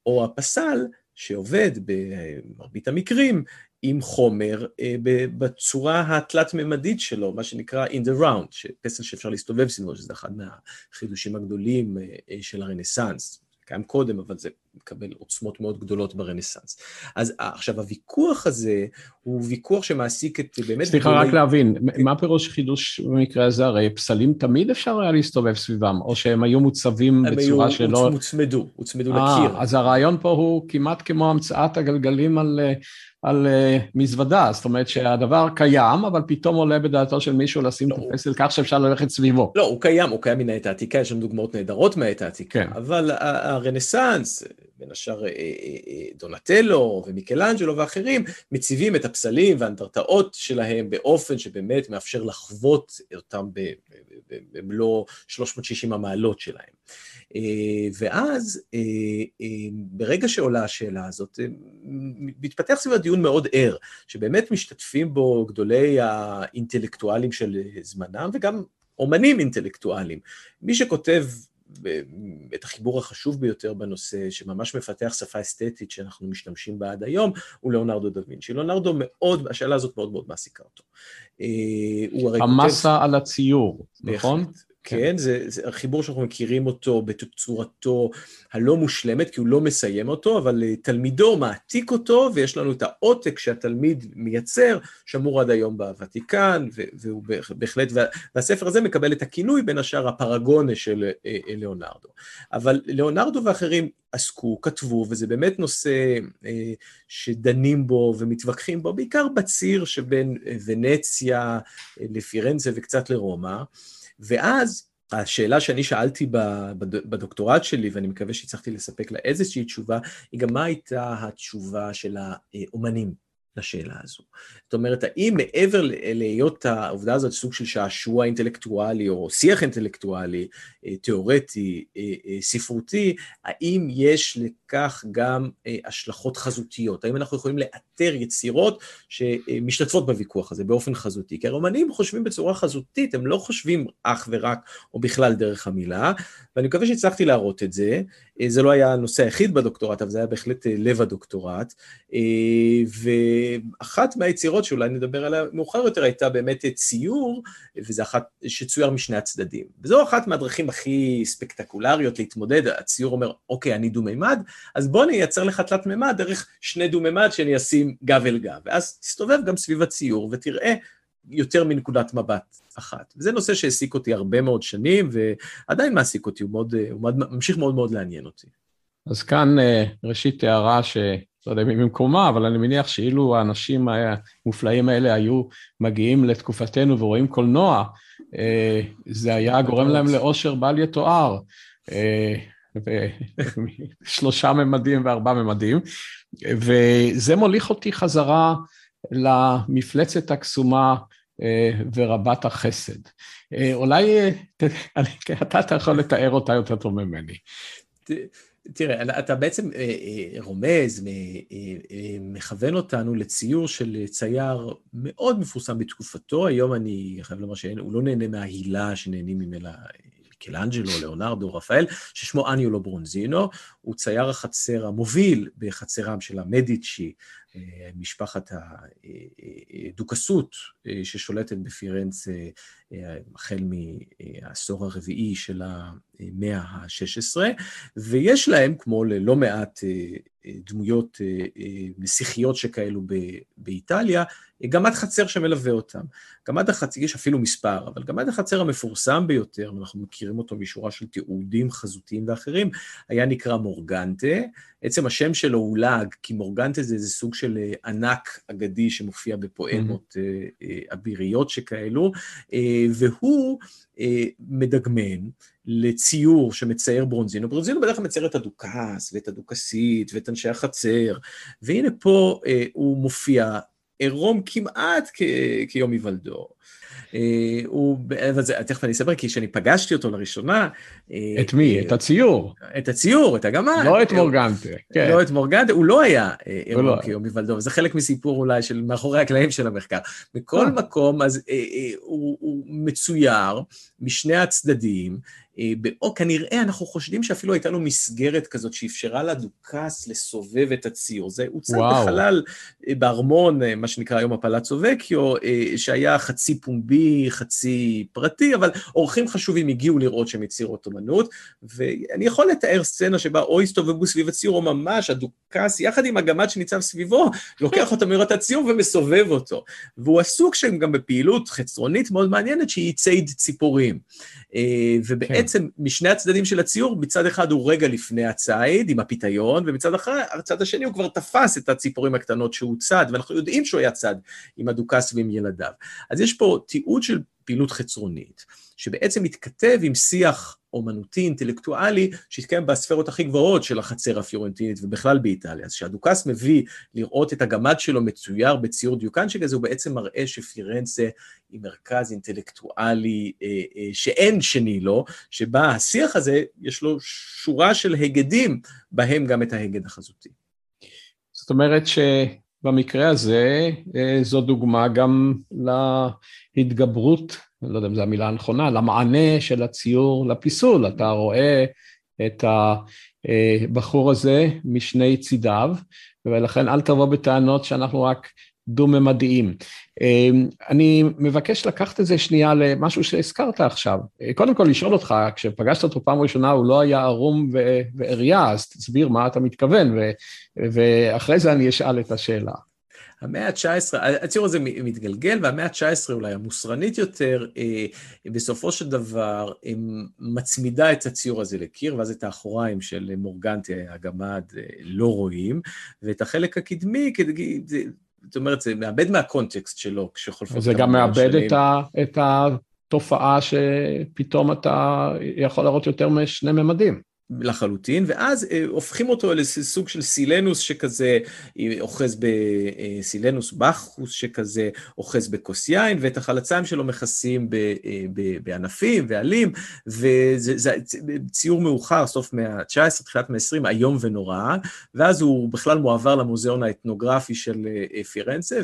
[SPEAKER 2] או הפסל שעובד במרבית המקרים עם חומר אה, בצורה התלת-ממדית שלו, מה שנקרא in the round, פסל שאפשר להסתובב סביבו, שזה אחד מהחידושים הגדולים של הרנסאנס. קיים קודם, אבל זה מקבל עוצמות מאוד גדולות ברנסאנס. אז עכשיו, הוויכוח הזה הוא ויכוח שמעסיק את באמת...
[SPEAKER 1] סליחה, גדולי... רק להבין, מה פירוש חידוש במקרה הזה? הרי פסלים תמיד אפשר היה להסתובב סביבם, או שהם היו מוצבים בצורה שלא... הם
[SPEAKER 2] היו הוצמדו, הוצמדו לקיר.
[SPEAKER 1] אז הרעיון פה הוא כמעט כמו המצאת הגלגלים על... על uh, מזוודה, זאת אומרת שהדבר קיים, אבל פתאום עולה בדעתו של מישהו לשים לא, את הפסל כך שאפשר ללכת סביבו.
[SPEAKER 2] לא, הוא קיים, הוא קיים מן העת העתיקה, יש לנו דוגמאות נהדרות מהעת העתיקה, כן. אבל הרנסאנס, בין השאר אה, אה, דונטלו ומיקלנג'לו ואחרים, מציבים את הפסלים והאנדרטאות שלהם באופן שבאמת מאפשר לחוות אותם במלוא 360 המעלות שלהם. אה, ואז אה, אה, ברגע שעולה השאלה הזאת, מתפתח סביב הדיון מאוד ער, שבאמת משתתפים בו גדולי האינטלקטואלים של זמנם וגם אומנים אינטלקטואלים. מי שכותב את החיבור החשוב ביותר בנושא, שממש מפתח שפה אסתטית שאנחנו משתמשים בה עד היום, הוא ליאונרדו דה וינצ'י. ליאונרדו מאוד, השאלה הזאת מאוד מאוד מעסיקה אותו.
[SPEAKER 1] המסה כותב... על הציור, נכון?
[SPEAKER 2] כן, כן זה, זה החיבור שאנחנו מכירים אותו בצורתו הלא מושלמת, כי הוא לא מסיים אותו, אבל אה, תלמידו מעתיק אותו, ויש לנו את העותק שהתלמיד מייצר, שמור עד היום בוותיקן, והוא בהחלט, והספר הזה מקבל את הכינוי, בין השאר הפרגונה של אה, אה, ליאונרדו. אבל ליאונרדו ואחרים עסקו, כתבו, וזה באמת נושא שדנים בו ומתווכחים בו, בעיקר בציר שבין ונציה לפירנצה וקצת לרומא. ואז השאלה שאני שאלתי בדוקטורט שלי, ואני מקווה שהצלחתי לספק לה איזושהי תשובה, היא גם מה הייתה התשובה של האומנים לשאלה הזו. זאת אומרת, האם מעבר להיות העובדה הזאת סוג של שעשוע אינטלקטואלי או שיח אינטלקטואלי, אה, תיאורטי, אה, אה, ספרותי, האם יש לכך גם השלכות חזותיות? האם אנחנו יכולים לאתר יצירות שמשתתפות בוויכוח הזה באופן חזותי? כי הרומנים חושבים בצורה חזותית, הם לא חושבים אך ורק או בכלל דרך המילה, ואני מקווה שהצלחתי להראות את זה. זה לא היה הנושא היחיד בדוקטורט, אבל זה היה בהחלט לב הדוקטורט. ואחת מהיצירות שאולי נדבר עליה מאוחר יותר הייתה באמת ציור, וזה אחת שצויר משני הצדדים. וזו אחת מהדרכים הכי ספקטקולריות להתמודד, הציור אומר, אוקיי, אני דו-מימד, אז בוא אני אייצר לך תלת-מימד דרך שני דו-מימד שאני אשים גב אל גב, ואז תסתובב גם סביב הציור ותראה יותר מנקודת מבט אחת. וזה נושא שהעסיק אותי הרבה מאוד שנים, ועדיין מעסיק אותי, הוא, מאוד, הוא מאוד, ממשיך מאוד מאוד לעניין אותי.
[SPEAKER 1] אז כאן אה, ראשית הערה ש... לא יודע אם היא במקומה, אבל אני מניח שאילו האנשים המופלאים האלה היו מגיעים לתקופתנו ורואים קולנוע, אה, זה היה גורם להם לאושר בל יתואר. אה, שלושה ממדים וארבעה ממדים, וזה מוליך אותי חזרה למפלצת הקסומה אה, ורבת החסד. אולי אתה יכול לתאר אותה יותר טוב ממני.
[SPEAKER 2] תראה, אתה בעצם אה, אה, רומז, אה, מכוון אותנו לציור של צייר מאוד מפורסם בתקופתו, היום אני חייב לומר שהוא לא נהנה מההילה שנהנים ממנה מיקלאנג'לו, ליאונרדו, רפאל, ששמו אניולו ברונזינו, הוא צייר החצר המוביל בחצרם של המדיצ'י, משפחת הדוכסות ששולטת בפירנץ החל מהעשור הרביעי של המאה ה-16, ויש להם, כמו ללא מעט דמויות נסיכיות שכאלו באיטליה, גמד חצר שמלווה אותם. גמד החצר, יש אפילו מספר, אבל גמד החצר המפורסם ביותר, ואנחנו מכירים אותו משורה של תיעודים חזותיים ואחרים, היה נקרא מורגנטה. עצם השם שלו הוא לעג, כי מורגנטה זה איזה סוג של ענק אגדי שמופיע בפואמות mm-hmm. אביריות שכאלו, והוא מדגמן לציור שמצייר ברונזינו. ברונזינו בדרך כלל מצייר את הדוכס ואת הדוכסית ואת אנשי החצר, והנה פה הוא מופיע עירום כמעט כיום היוולדו. אה, הוא, וזה, תכף אני אספר, כי כשאני פגשתי אותו לראשונה...
[SPEAKER 1] אה, את מי? את הציור.
[SPEAKER 2] את הציור, את הגמל.
[SPEAKER 1] לא את מורגנטה.
[SPEAKER 2] כן. לא את מורגנטה, הוא לא היה עירום לא. כיום היוולדו, וזה חלק מסיפור אולי של מאחורי הקלעים של המחקר. מכל מקום, אז הוא מצויר משני הצדדים, אה, או כנראה אנחנו חושדים שאפילו הייתה לו מסגרת כזאת שאפשרה לדוכס לסובב את הציור. זה הוצג בחלל אה, בארמון, אה, מה שנקרא היום הפלאצו וקיו, שהיה חצי פומבי, חצי פרטי, אבל אורחים חשובים הגיעו לראות שהם יצירות אומנות, ואני יכול לתאר סצנה שבה או הסתובבו סביב הציור, או ממש הדוכס, יחד עם הגמד שניצב סביבו, לוקח אותו מראות הציור ומסובב אותו. והוא עסוק שם גם בפעילות חצרונית מאוד מעניינת, שהיא ציד ציפורים. ובעצם כן. משני הצדדים של הציור, מצד אחד הוא רגע לפני הציד עם הפיתיון, ומצד אחר, הצד השני הוא כבר תפס את הציפורים הקטנות שהוא צד, ואנחנו יודעים שהוא היה צד עם הדוכס ועם ילדיו. אז יש פה תיעוד של פעילות חצרונית, שבעצם מתכתב עם שיח אומנותי, אינטלקטואלי, שהתקיים בספרות הכי גבוהות של החצר הפיורנטינית ובכלל באיטליה. אז כשהדוכס מביא לראות את הגמד שלו מצויר בציור דיוקן שכזה, הוא בעצם מראה שפירנצה היא מרכז אינטלקטואלי אה, אה, שאין שני לו, שבה השיח הזה, יש לו שורה של הגדים, בהם גם את ההגד החזותי.
[SPEAKER 1] זאת אומרת שבמקרה הזה, אה, זו דוגמה גם להתגברות לא יודע אם זו המילה הנכונה, למענה של הציור לפיסול. אתה רואה את הבחור הזה משני צידיו, ולכן אל תבוא בטענות שאנחנו רק דו-ממדיים. אני מבקש לקחת את זה שנייה למשהו שהזכרת עכשיו. קודם כל לשאול אותך, כשפגשת אותו פעם ראשונה הוא לא היה ערום ועריה, אז תסביר מה אתה מתכוון, ואחרי זה אני אשאל את השאלה.
[SPEAKER 2] המאה ה-19, הציור הזה מתגלגל, והמאה ה-19 אולי המוסרנית יותר, אה, בסופו של דבר מצמידה את הציור הזה לקיר, ואז את האחוריים של מורגנטי, הגמד, אה, לא רואים, ואת החלק הקדמי, זאת אומרת, זה מאבד מהקונטקסט שלו כשחולפות...
[SPEAKER 1] זה גם מאבד את, ה, את תופעה שפתאום אתה יכול להראות יותר משני ממדים.
[SPEAKER 2] לחלוטין, ואז אה, הופכים אותו לסוג של סילנוס שכזה אה, אוחז בסילנוס אה, בחוס שכזה אוחז בכוס יין, ואת החלציים שלו מכסים בענפים ועלים, וזה ציור מאוחר, סוף מאה ה-19, תחילת מאה ה-20, איום ונורא, ואז הוא בכלל מועבר למוזיאון האתנוגרפי של פירנצה,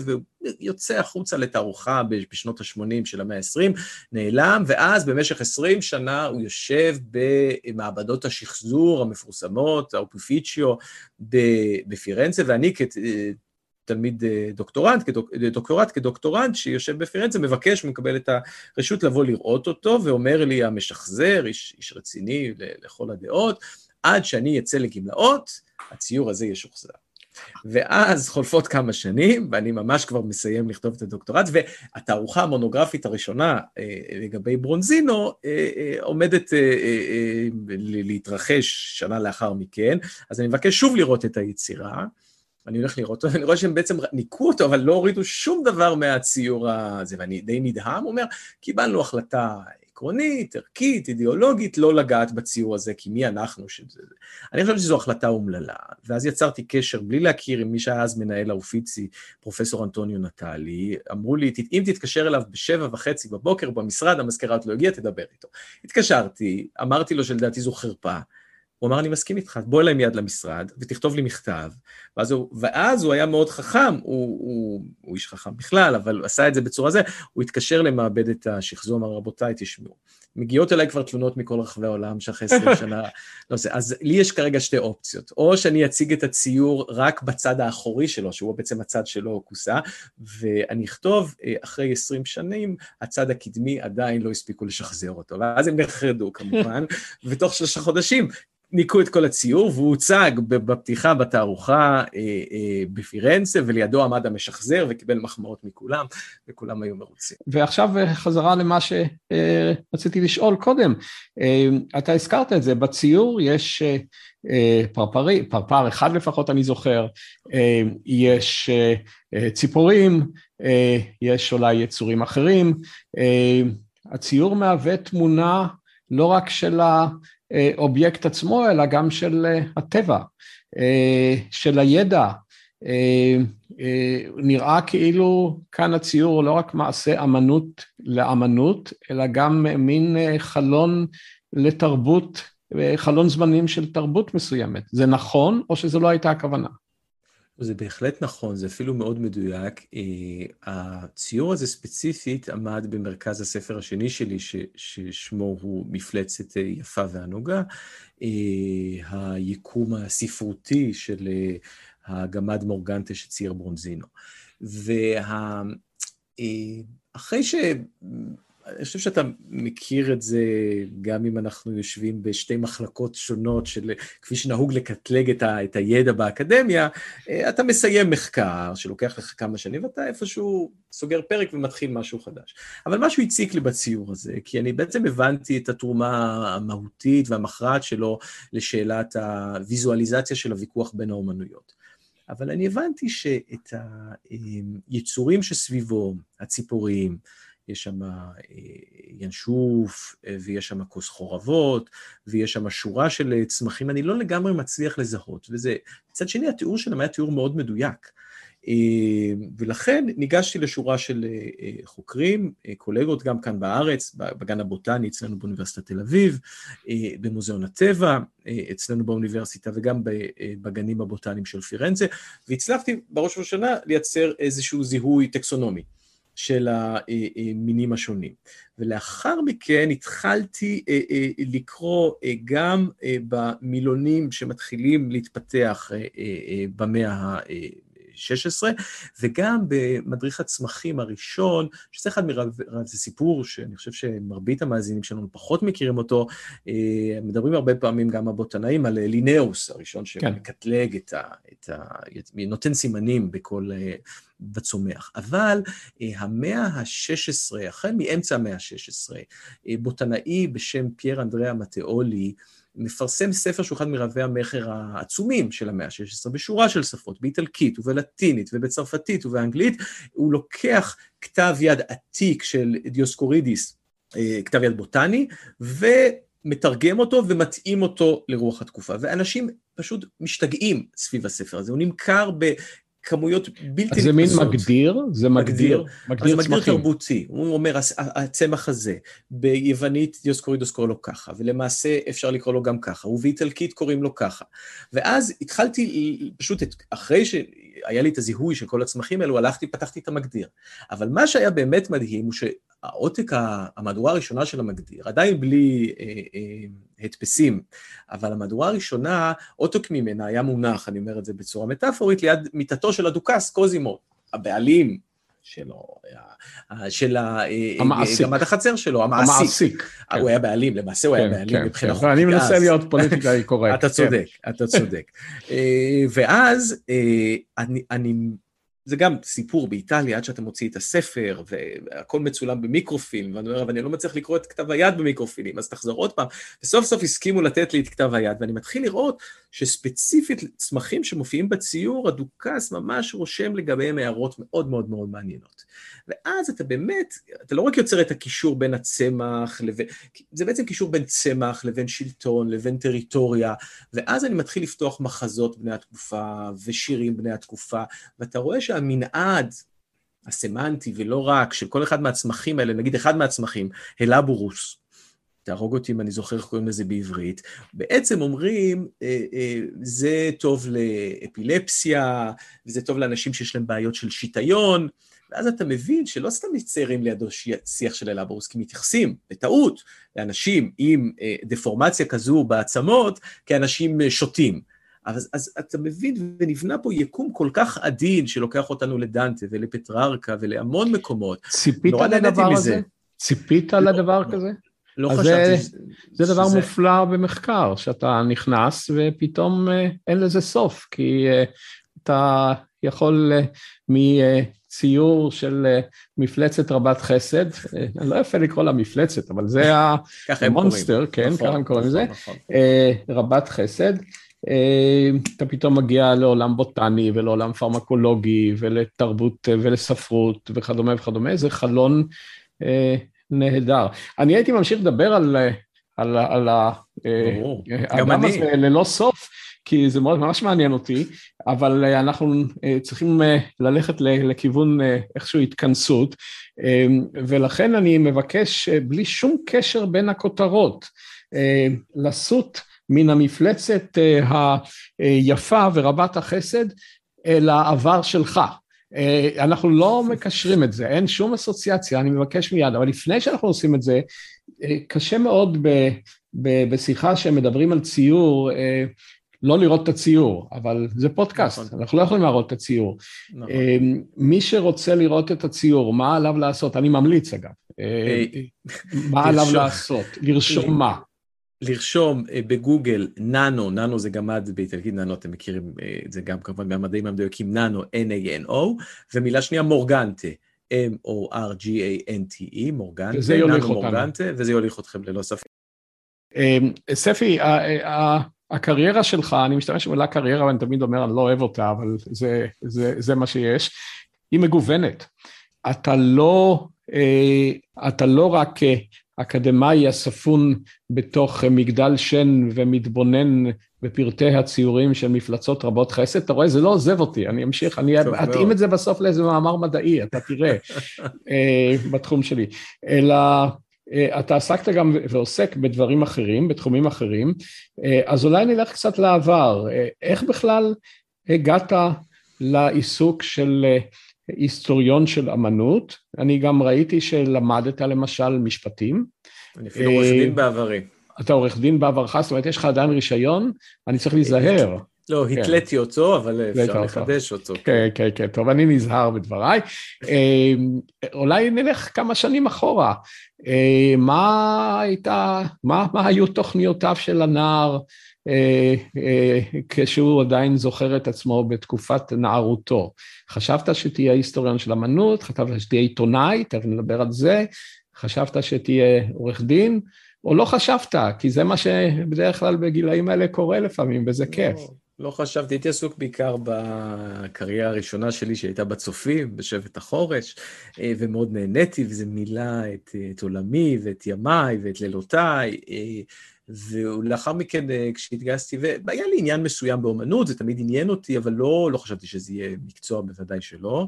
[SPEAKER 2] ויוצא החוצה לתערוכה בשנות ה-80 של המאה ה-20, נעלם, ואז במשך 20 שנה הוא יושב במעבדות השחרור. השחזור המפורסמות, האופיפיצ'יו בפירנצה, ואני כתלמיד אה, דוקטורנט, כדוק, דוקטורט כדוקטורנט שיושב בפירנצה, מבקש ומקבל את הרשות לבוא לראות אותו, ואומר לי המשחזר, איש, איש רציני לכל הדעות, עד שאני אצא לגמלאות, הציור הזה ישוחזר. ואז חולפות כמה שנים, ואני ממש כבר מסיים לכתוב את הדוקטורט, והתערוכה המונוגרפית הראשונה אה, לגבי ברונזינו אה, אה, עומדת להתרחש שנה לאחר מכן, אז אני מבקש שוב לראות את היצירה. אני הולך לראות אותו, ואני רואה שהם בעצם ניקו אותו, אבל לא הורידו שום דבר מהציור הזה, ואני די נדהם, הוא אומר, קיבלנו החלטה עקרונית, ערכית, אידיאולוגית, לא לגעת בציור הזה, כי מי אנחנו שזה... אני חושב שזו החלטה אומללה. ואז יצרתי קשר, בלי להכיר עם מי שהיה אז מנהל האופיצי, פרופסור אנטוניו נטלי, אמרו לי, אם תתקשר אליו בשבע וחצי בבוקר במשרד, המזכירה לא הגיעה, תדבר איתו. התקשרתי, אמרתי לו שלדעתי זו חרפה. הוא אמר, אני מסכים איתך, בוא אליי מיד למשרד ותכתוב לי מכתב. ואז הוא, ואז הוא היה מאוד חכם, הוא, הוא, הוא איש חכם בכלל, אבל עשה את זה בצורה זה, הוא התקשר למעבדת השחזור, אמר, רבותיי, תשמעו. מגיעות אליי כבר תלונות מכל רחבי העולם שאחרי 20 שנה, לא זה, אז לי יש כרגע שתי אופציות, או שאני אציג את הציור רק בצד האחורי שלו, שהוא בעצם הצד שלו כוסה, ואני אכתוב, אה, אחרי 20 שנים, הצד הקדמי עדיין לא הספיקו לשחזר אותו, ואז הם נחרדו כמובן, ותוך שלושה חודשים ניקו את כל הציור, והוא הוצג בפתיחה בתערוכה אה, אה, בפירנצה, ולידו עמד המשחזר וקיבל מחמאות מכולם, וכולם היו מרוצים.
[SPEAKER 1] ועכשיו אה, חזרה למה שרציתי לשאול קודם. אתה הזכרת את זה, בציור יש פרפרי, פרפר אחד לפחות אני זוכר, יש ציפורים, יש אולי יצורים אחרים. הציור מהווה תמונה לא רק של ה... אובייקט עצמו, אלא גם של אה, הטבע, אה, של הידע. אה, נראה כאילו כאן הציור הוא לא רק מעשה אמנות לאמנות, אלא גם מין חלון לתרבות, חלון זמנים של תרבות מסוימת. זה נכון, או שזו לא הייתה הכוונה?
[SPEAKER 2] זה בהחלט נכון, זה אפילו מאוד מדויק. אה, הציור הזה ספציפית עמד במרכז הספר השני שלי, ש, ששמו הוא מפלצת אה, יפה וענוגה, אה, היקום הספרותי של הגמד מורגנטה שצייר ברונזינו. ואחרי ש... אני חושב שאתה מכיר את זה גם אם אנחנו יושבים בשתי מחלקות שונות של, כפי שנהוג לקטלג את, ה, את הידע באקדמיה, אה, אתה מסיים מחקר שלוקח לך כמה שנים ואתה איפשהו סוגר פרק ומתחיל משהו חדש. אבל משהו הציק לי בציור הזה, כי אני בעצם הבנתי את התרומה המהותית והמכרעת שלו לשאלת הוויזואליזציה של הוויכוח בין האומנויות. אבל אני הבנתי שאת היצורים שסביבו, הציפורים, יש שם אה, ינשוף, אה, ויש שם כוס חורבות, ויש שם שורה של אה, צמחים, אני לא לגמרי מצליח לזהות, וזה, מצד שני, התיאור שלהם היה תיאור מאוד מדויק. ולכן ניגשתי לשורה של חוקרים, קולגות גם כאן בארץ, בגן הבוטני אצלנו באוניברסיטת תל אביב, במוזיאון הטבע, אצלנו באוניברסיטה וגם בגנים הבוטניים של פירנצה, והצלחתי בראש ובראשונה לייצר איזשהו זיהוי טקסונומי. של המינים השונים. ולאחר מכן התחלתי אה, אה, לקרוא אה, גם במילונים שמתחילים להתפתח במאה ה... 16, וגם במדריך הצמחים הראשון, שזה אחד מרב, זה סיפור שאני חושב שמרבית המאזינים שלנו פחות מכירים אותו, מדברים הרבה פעמים גם הבוטנאים על לינאוס הראשון כן. שמקטלג את ה... את ה נותן סימנים בכל... בצומח. אבל אה, המאה ה-16, החל מאמצע המאה ה-16, אה, בוטנאי בשם פייר אנדריאה מטאולי, מפרסם ספר שהוא אחד מרבי המכר העצומים של המאה ה-16, בשורה של שפות, באיטלקית ובלטינית ובצרפתית ובאנגלית, הוא לוקח כתב יד עתיק של דיוסקורידיס, כתב יד בוטני, ומתרגם אותו ומתאים אותו לרוח התקופה. ואנשים פשוט משתגעים סביב הספר הזה, הוא נמכר ב... כמויות בלתי נתפסות.
[SPEAKER 1] זה מין מגדיר? זה מגדיר,
[SPEAKER 2] מגדיר, מגדיר צמחים. תרבותי. הוא אומר, הצמח הזה, ביוונית דיוסקורידוס קורא לו ככה, ולמעשה אפשר לקרוא לו גם ככה, ובאיטלקית קוראים לו ככה. ואז התחלתי, פשוט אחרי שהיה לי את הזיהוי של כל הצמחים האלו, הלכתי, פתחתי את המגדיר. אבל מה שהיה באמת מדהים הוא שהעותק, המהדורה הראשונה של המגדיר, עדיין בלי אה, אה, הדפסים, אבל המהדורה הראשונה, עותק ממנה היה מונח, אני אומר את זה בצורה מטאפורית, ליד מיטתו של הדוכס קוזימו, הבעלים שלו, של
[SPEAKER 1] המעסיק,
[SPEAKER 2] גם עד החצר שלו, המעסיק. המעסיק. כן. הוא היה בעלים, למעשה הוא כן, היה בעלים
[SPEAKER 1] כן, מבחינה כן. חוקית. אני מנסה להיות פוליטיקאי קורקט.
[SPEAKER 2] אתה צודק, כן. אתה צודק. אה, ואז אה, אני, אני זה גם סיפור באיטליה, עד שאתה מוציא את הספר, והכל מצולם במיקרופילם, ואני אומר, אבל אני לא מצליח לקרוא את כתב היד במיקרופילם, אז תחזור עוד פעם. וסוף סוף הסכימו לתת לי את כתב היד, ואני מתחיל לראות שספציפית צמחים שמופיעים בציור, הדוכס ממש רושם לגביהם הערות מאוד מאוד מאוד מעניינות. ואז אתה באמת, אתה לא רק יוצר את הקישור בין הצמח לבין, זה בעצם קישור בין צמח לבין שלטון, לבין טריטוריה, ואז אני מתחיל לפתוח מחזות בני התקופה ושירים בני התקופה, ואתה רואה שהמנעד הסמנטי ולא רק, של כל אחד מהצמחים האלה, נגיד אחד מהצמחים, הלבורוס, תהרוג אותי אם אני זוכר איך קוראים לזה בעברית, בעצם אומרים, אה, אה, זה טוב לאפילפסיה, וזה טוב לאנשים שיש להם בעיות של שיטיון, ואז אתה מבין שלא סתם מציירים לידו שיח של אלאברוס, כי מתייחסים, בטעות, לאנשים עם אה, דפורמציה כזו בעצמות, כאנשים שוטים. אז, אז אתה מבין, ונבנה פה יקום כל כך עדין, שלוקח אותנו לדנטה ולפטררקה ולהמון מקומות.
[SPEAKER 1] ציפית לדבר הזה? ציפית לא, לדבר לא, כזה? לא חשבתי. זה, זה דבר שזה... מופלא במחקר, שאתה נכנס ופתאום אה, אין לזה סוף, כי אתה יכול ציור של אה, מפלצת רבת חסד, אה, לא יפה לקרוא לה מפלצת, אבל זה המונסטר, כן, נכון, ככה הם קוראים לזה, נכון, נכון. אה, רבת חסד. אתה פתאום מגיע לעולם בוטני ולעולם פרמקולוגי ולתרבות ולספרות וכדומה וכדומה, זה חלון נהדר. אני הייתי ממשיך לדבר על, על, על האדם הזה ללא סוף, כי זה מאוד ממש מעניין אותי, אבל אה, אנחנו אה, צריכים אה, ללכת לכיוון איכשהו התכנסות, ולכן אני מבקש, בלי שום קשר בין הכותרות, לסוט מן המפלצת היפה ורבת החסד אל העבר שלך. אנחנו לא מקשרים את זה, אין שום אסוציאציה, אני מבקש מיד, אבל לפני שאנחנו עושים את זה, קשה מאוד ב, ב, בשיחה שמדברים על ציור, לא לראות את הציור, אבל זה פודקאסט, נכון. אנחנו לא יכולים להראות את הציור. נכון. מי שרוצה לראות את הציור, מה עליו לעשות? אני ממליץ אגב. אה, מה עליו לעשות? לרשום מה?
[SPEAKER 2] לרשום אה, בגוגל ננו, ננו זה גמד באיטלקית ננו, אתם מכירים את אה, זה גם כמובן מהמדעים המדויקים, ננו, N-A-N-O, ומילה שנייה מורגנטה, M-O-R-G-A-N-T-E, מורגנטה, ננו מורגנטה, וזה יוליך אתכם ללא ספק.
[SPEAKER 1] אמ, ספי, הקריירה שלך, אני משתמש במילה קריירה ואני תמיד אומר, אני לא אוהב אותה, אבל זה, זה, זה מה שיש, היא מגוונת. אתה לא, אה, אתה לא רק אקדמאי הספון בתוך מגדל שן ומתבונן בפרטי הציורים של מפלצות רבות חסד, אתה רואה, זה לא עוזב אותי, אני אמשיך, אני אתאים את זה בסוף לאיזה מאמר מדעי, אתה תראה, אה, בתחום שלי. אלא אה, אתה עסקת גם ועוסק בדברים אחרים, בתחומים אחרים, אה, אז אולי נלך קצת לעבר. איך בכלל הגעת לעיסוק של היסטוריון של אמנות? אני גם ראיתי שלמדת למשל משפטים.
[SPEAKER 2] אני אפילו עורך דין בעברי.
[SPEAKER 1] אתה עורך דין בעברך, זאת אומרת, יש לך עדיין רישיון, אני צריך להיזהר.
[SPEAKER 2] לא, כן. התליתי אותו, אבל אפשר לחדש אותו.
[SPEAKER 1] כן, כן, כן, טוב, אני נזהר בדבריי. אולי נלך כמה שנים אחורה. אה, מה הייתה, מה, היו תוכניותיו של הנער כשהוא עדיין זוכר את עצמו בתקופת נערותו? חשבת שתהיה היסטוריון של אמנות, חשבת שתהיה עיתונאי, תכף נדבר על זה, חשבת שתהיה עורך דין, או לא חשבת, כי זה מה שבדרך כלל בגילאים האלה קורה לפעמים, וזה לא, כיף.
[SPEAKER 2] לא חשבתי, הייתי עסוק בעיקר בקריירה הראשונה שלי, שהייתה בצופים, בשבט החורש, אה, ומאוד נהניתי, וזה מילא את, את עולמי ואת ימיי ואת לילותיי. אה, ולאחר מכן, אה, כשהתגייסתי, והיה לי עניין מסוים באומנות, זה תמיד עניין אותי, אבל לא, לא חשבתי שזה יהיה מקצוע, בוודאי שלא.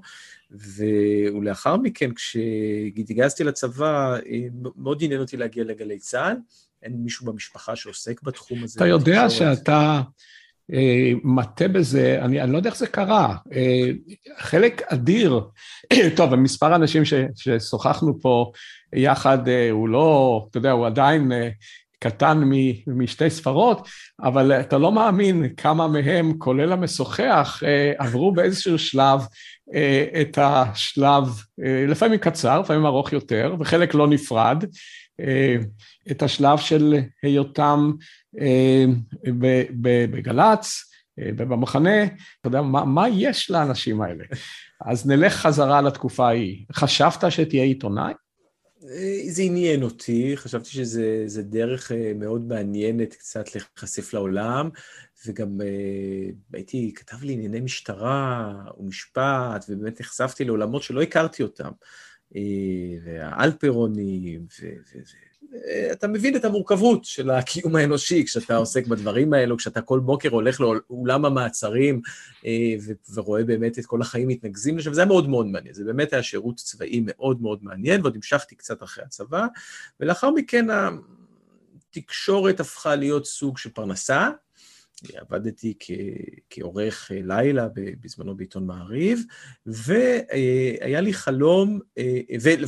[SPEAKER 2] ולאחר מכן, כשהתגייסתי לצבא, מאוד עניין אותי להגיע לגלי צה"ל. אין מישהו במשפחה שעוסק בתחום הזה.
[SPEAKER 1] אתה יודע שאתה אה, מטה בזה, אני, אני לא יודע איך זה קרה. אה, חלק אדיר, טוב, מספר האנשים ש, ששוחחנו פה יחד, אה, הוא לא, אתה יודע, הוא עדיין אה, קטן מ, משתי ספרות, אבל אתה לא מאמין כמה מהם, כולל המשוחח, אה, עברו באיזשהו שלב אה, את השלב, אה, לפעמים קצר, לפעמים ארוך יותר, וחלק לא נפרד. את השלב של היותם בגל"צ ובמחנה, אתה יודע, מה, מה יש לאנשים האלה? אז נלך חזרה לתקופה ההיא. חשבת שתהיה עיתונאי?
[SPEAKER 2] זה עניין אותי, חשבתי שזה דרך מאוד מעניינת קצת להיחשף לעולם, וגם הייתי, כתב לי ענייני משטרה ומשפט, ובאמת נחשפתי לעולמות שלא הכרתי אותם. והאלפרונים, אתה מבין את המורכבות של הקיום האנושי כשאתה עוסק בדברים האלו, כשאתה כל בוקר הולך לאולם המעצרים אה, ורואה באמת את כל החיים מתנקזים לשם, זה היה מאוד מאוד מעניין, זה באמת היה שירות צבאי מאוד מאוד מעניין, ועוד המשכתי קצת אחרי הצבא, ולאחר מכן התקשורת הפכה להיות סוג של פרנסה, עבדתי כעורך לילה בזמנו בעיתון מעריב, והיה לי חלום, אה,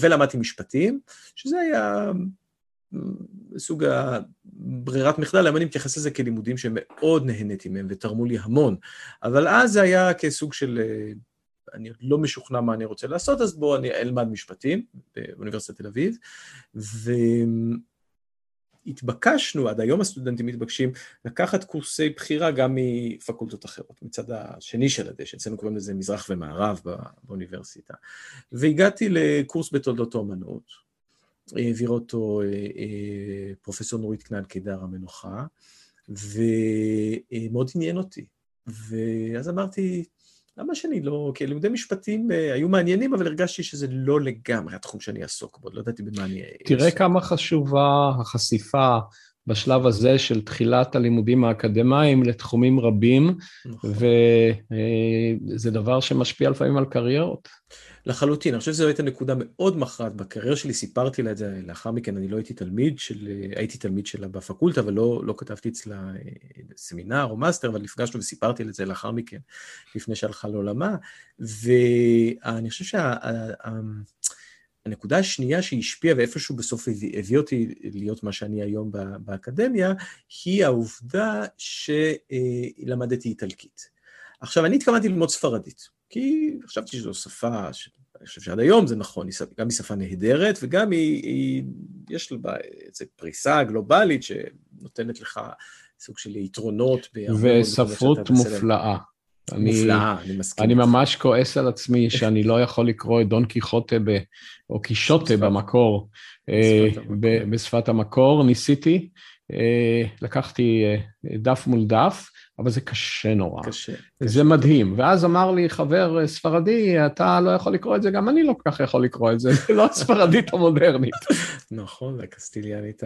[SPEAKER 2] ולמדתי משפטים, שזה היה סוג הברירת מחדל, היום אני מתייחס לזה כלימודים שמאוד נהניתי מהם ותרמו לי המון, אבל אז זה היה כסוג של, אה, אני לא משוכנע מה אני רוצה לעשות, אז בואו אני אלמד משפטים באוניברסיטת תל אביב, והתבקשנו, עד היום הסטודנטים מתבקשים לקחת קורסי בחירה גם מפקולטות אחרות, מצד השני של הדשא, אצלנו קוראים לזה מזרח ומערב באוניברסיטה. והגעתי לקורס בתולדות האומנות, העביר אותו אה, אה, פרופסור נורית כנען קידר המנוחה, ומאוד עניין אותי. ואז אמרתי, למה שאני לא, כי לימודי משפטים אה, היו מעניינים, אבל הרגשתי שזה לא לגמרי התחום שאני אעסוק בו, לא ידעתי במה אני...
[SPEAKER 1] תראה כמה חשובה החשיפה בשלב הזה של תחילת הלימודים האקדמיים לתחומים רבים, נכון. וזה דבר שמשפיע לפעמים על קריירות.
[SPEAKER 2] לחלוטין, אני חושב שזו הייתה נקודה מאוד מכרעת בקריירה שלי, סיפרתי לה את זה לאחר מכן, אני לא הייתי תלמיד של, הייתי תלמיד שלה בפקולטה, אבל לא, לא כתבתי אצלה אה, סמינר או מאסטר, אבל נפגשנו וסיפרתי לה את זה לאחר מכן, לפני שהלכה לעולמה, ואני חושב שהנקודה שה... השנייה שהשפיעה ואיפשהו בסוף הביא, אותי להיות מה שאני היום באקדמיה, היא העובדה שלמדתי איטלקית. עכשיו, אני התכוונתי ללמוד ספרדית. כי חשבתי שזו שפה, אני חושב שעד היום זה נכון, גם היא שפה נהדרת, וגם היא, היא יש לה איזו פריסה גלובלית שנותנת לך סוג של יתרונות.
[SPEAKER 1] וספרות מופלאה.
[SPEAKER 2] אני, מופלאה, אני מסכים.
[SPEAKER 1] אני ממש כועס על עצמי שאני לא יכול לקרוא את דון קיחוטה ב, או קישוטה במקור, בשפת אה, המקור. בשפת המקור, ניסיתי, אה, לקחתי אה, דף מול דף, אבל זה קשה נורא.
[SPEAKER 2] קשה.
[SPEAKER 1] זה קשה. מדהים. ואז אמר לי חבר ספרדי, אתה לא יכול לקרוא את זה, גם אני לא כל כך יכול לקרוא את זה, זה לא הספרדית המודרנית.
[SPEAKER 2] נכון, והקסטיליאנית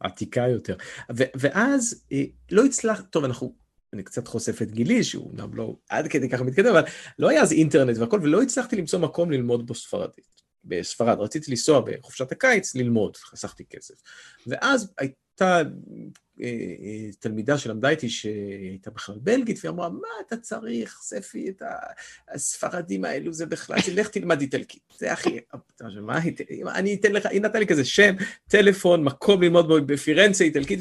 [SPEAKER 2] העתיקה יותר. ואז לא הצלח, טוב, אנחנו, אני קצת חושף את גילי, שהוא אומנם לא עד כדי ככה מתקדם, אבל לא היה אז אינטרנט והכל, ולא הצלחתי למצוא מקום ללמוד בו ספרדית. בספרד, רציתי לנסוע בחופשת הקיץ ללמוד, חסכתי כסף. ואז הייתה אה, אה, תלמידה שלמדה איתי שהייתה בכלל בלגית, והיא אמרה, מה אתה צריך, ספי, את הספרדים האלו, זה בכלל, לך תלמד איטלקית. זה הכי, מה, אני אתן לך, היא נתנה לי כזה שם, טלפון, מקום ללמוד בו בפירנצה איטלקית.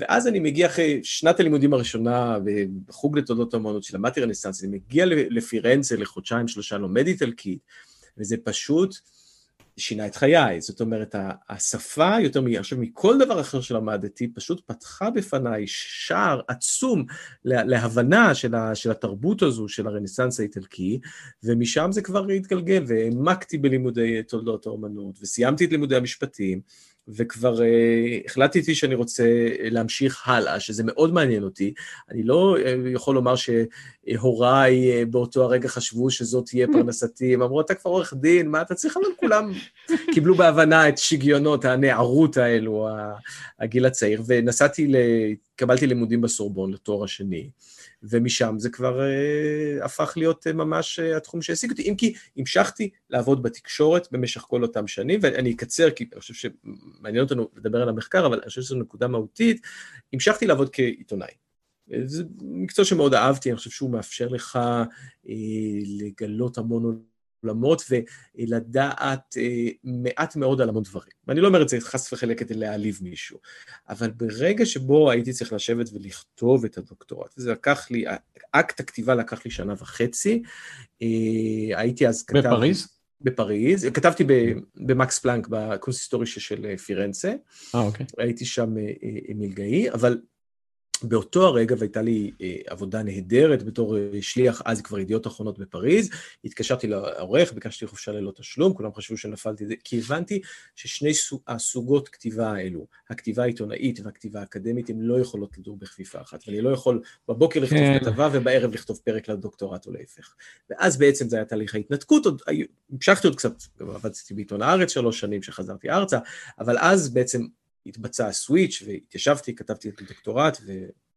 [SPEAKER 2] ואז אני מגיע אחרי שנת הלימודים הראשונה בחוג לתולדות האמנות שלמדתי רנסאנס, אני מגיע לפירנצה לחודשיים שלושה, לומד איטלקית, וזה פשוט, שינה את חיי, זאת אומרת, השפה, יותר עכשיו מכל דבר אחר שלמדתי, פשוט פתחה בפניי שער עצום להבנה של, ה, של התרבות הזו, של הרנסאנס האיטלקי, ומשם זה כבר התגלגל, והעמקתי בלימודי תולדות האומנות, וסיימתי את לימודי המשפטים, וכבר uh, החלטתי שאני רוצה להמשיך הלאה, שזה מאוד מעניין אותי. אני לא uh, יכול לומר שהוריי uh, באותו הרגע חשבו שזאת תהיה פרנסתי, הם אמרו, אתה כבר עורך דין, מה אתה צריך? אבל כולם קיבלו בהבנה את שגיונות הנערות האלו, הגיל הצעיר, ונסעתי, קבלתי לימודים בסורבון לתואר השני. ומשם זה כבר uh, הפך להיות uh, ממש uh, התחום שהעסיק אותי, אם כי המשכתי לעבוד בתקשורת במשך כל אותם שנים, ואני אקצר, כי אני חושב שמעניין אותנו לדבר על המחקר, אבל אני חושב שזו נקודה מהותית, המשכתי לעבוד כעיתונאי. זה מקצוע שמאוד אהבתי, אני חושב שהוא מאפשר לך אה, לגלות המון עולמות ולדעת אה, מעט מאוד על המון דברים. ואני לא אומר את זה חס וחלק כדי להעליב מישהו, אבל ברגע שבו הייתי צריך לשבת ולכתוב את הדוקטורט, זה לקח לי, אקט הכתיבה לקח לי שנה וחצי, אה, הייתי אז
[SPEAKER 1] כתב... בפריז?
[SPEAKER 2] בפריז, כתבתי במקס פלנק בקונסיסטורישה של פירנצה,
[SPEAKER 1] אה, אוקיי.
[SPEAKER 2] הייתי שם מלגאי, אבל באותו הרגע, והייתה לי אה, עבודה נהדרת בתור אה, שליח, אז כבר ידיעות אחרונות בפריז, התקשרתי לעורך, ביקשתי חופשה ללא תשלום, כולם חשבו שנפלתי, כי הבנתי ששני הסוגות כתיבה האלו, הכתיבה העיתונאית והכתיבה האקדמית, הן לא יכולות לדור בכפיפה אחת, ואני לא יכול בבוקר לכתוב כן. כתבה ובערב לכתוב פרק לדוקטורט או להפך. ואז בעצם זה היה תהליך ההתנתקות, עוד המשכתי עוד קצת, עבדתי בעיתון הארץ שלוש שנים שחזרתי ארצה, אבל אז בעצם התבצע הסוויץ' והתיישבתי, כתבתי את הדוקטורט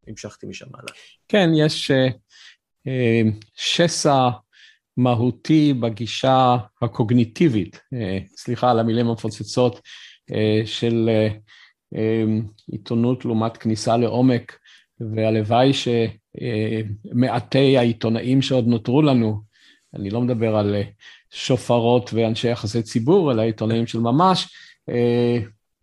[SPEAKER 2] והמשכתי משם הלאה.
[SPEAKER 1] כן, יש uh, uh, שסע מהותי בגישה הקוגניטיבית, uh, סליחה על המילים המפוצצות, של עיתונות לעומת כניסה לעומק, והלוואי שמעטי העיתונאים שעוד נותרו לנו, אני לא מדבר על שופרות ואנשי יחסי ציבור, אלא עיתונאים של ממש,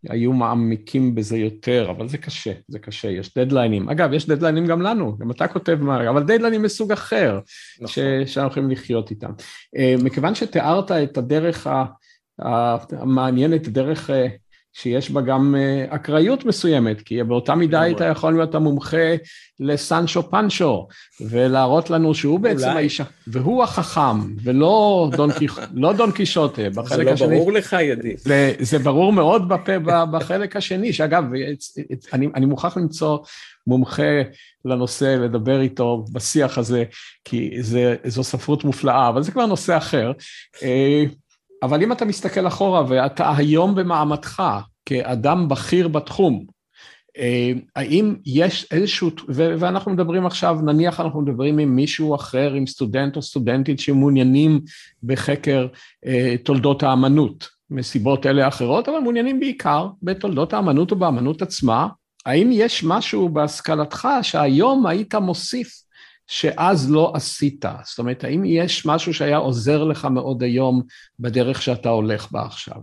[SPEAKER 1] היו מעמיקים בזה יותר, אבל זה קשה, זה קשה, יש דדליינים. אגב, יש דדליינים גם לנו, גם אתה כותב מה, אבל דדליינים מסוג אחר, נכון. ש, שאנחנו יכולים לחיות איתם. אה, מכיוון שתיארת את הדרך המעניינת, דרך אה, שיש בה גם uh, אקראיות מסוימת, כי באותה מידה היית יכול להיות המומחה לסנצ'ו פנצ'ו, ולהראות לנו שהוא בעצם אולי. האיש, והוא החכם, ולא דון, לא דון קישוטה,
[SPEAKER 2] בחלק השני. זה לא ברור לך, ידי.
[SPEAKER 1] זה, זה ברור מאוד בפה, בחלק השני, שאגב, אני, אני מוכרח למצוא מומחה לנושא, לדבר איתו בשיח הזה, כי זה, זו ספרות מופלאה, אבל זה כבר נושא אחר. אבל אם אתה מסתכל אחורה ואתה היום במעמדך כאדם בכיר בתחום, אה, האם יש איזשהו, ואנחנו מדברים עכשיו, נניח אנחנו מדברים עם מישהו אחר, עם סטודנט או סטודנטית שמעוניינים בחקר אה, תולדות האמנות, מסיבות אלה אחרות, אבל מעוניינים בעיקר בתולדות האמנות ובאמנות עצמה, האם יש משהו בהשכלתך שהיום היית מוסיף שאז לא עשית? זאת אומרת, האם יש משהו שהיה עוזר לך מאוד היום בדרך שאתה הולך בה עכשיו?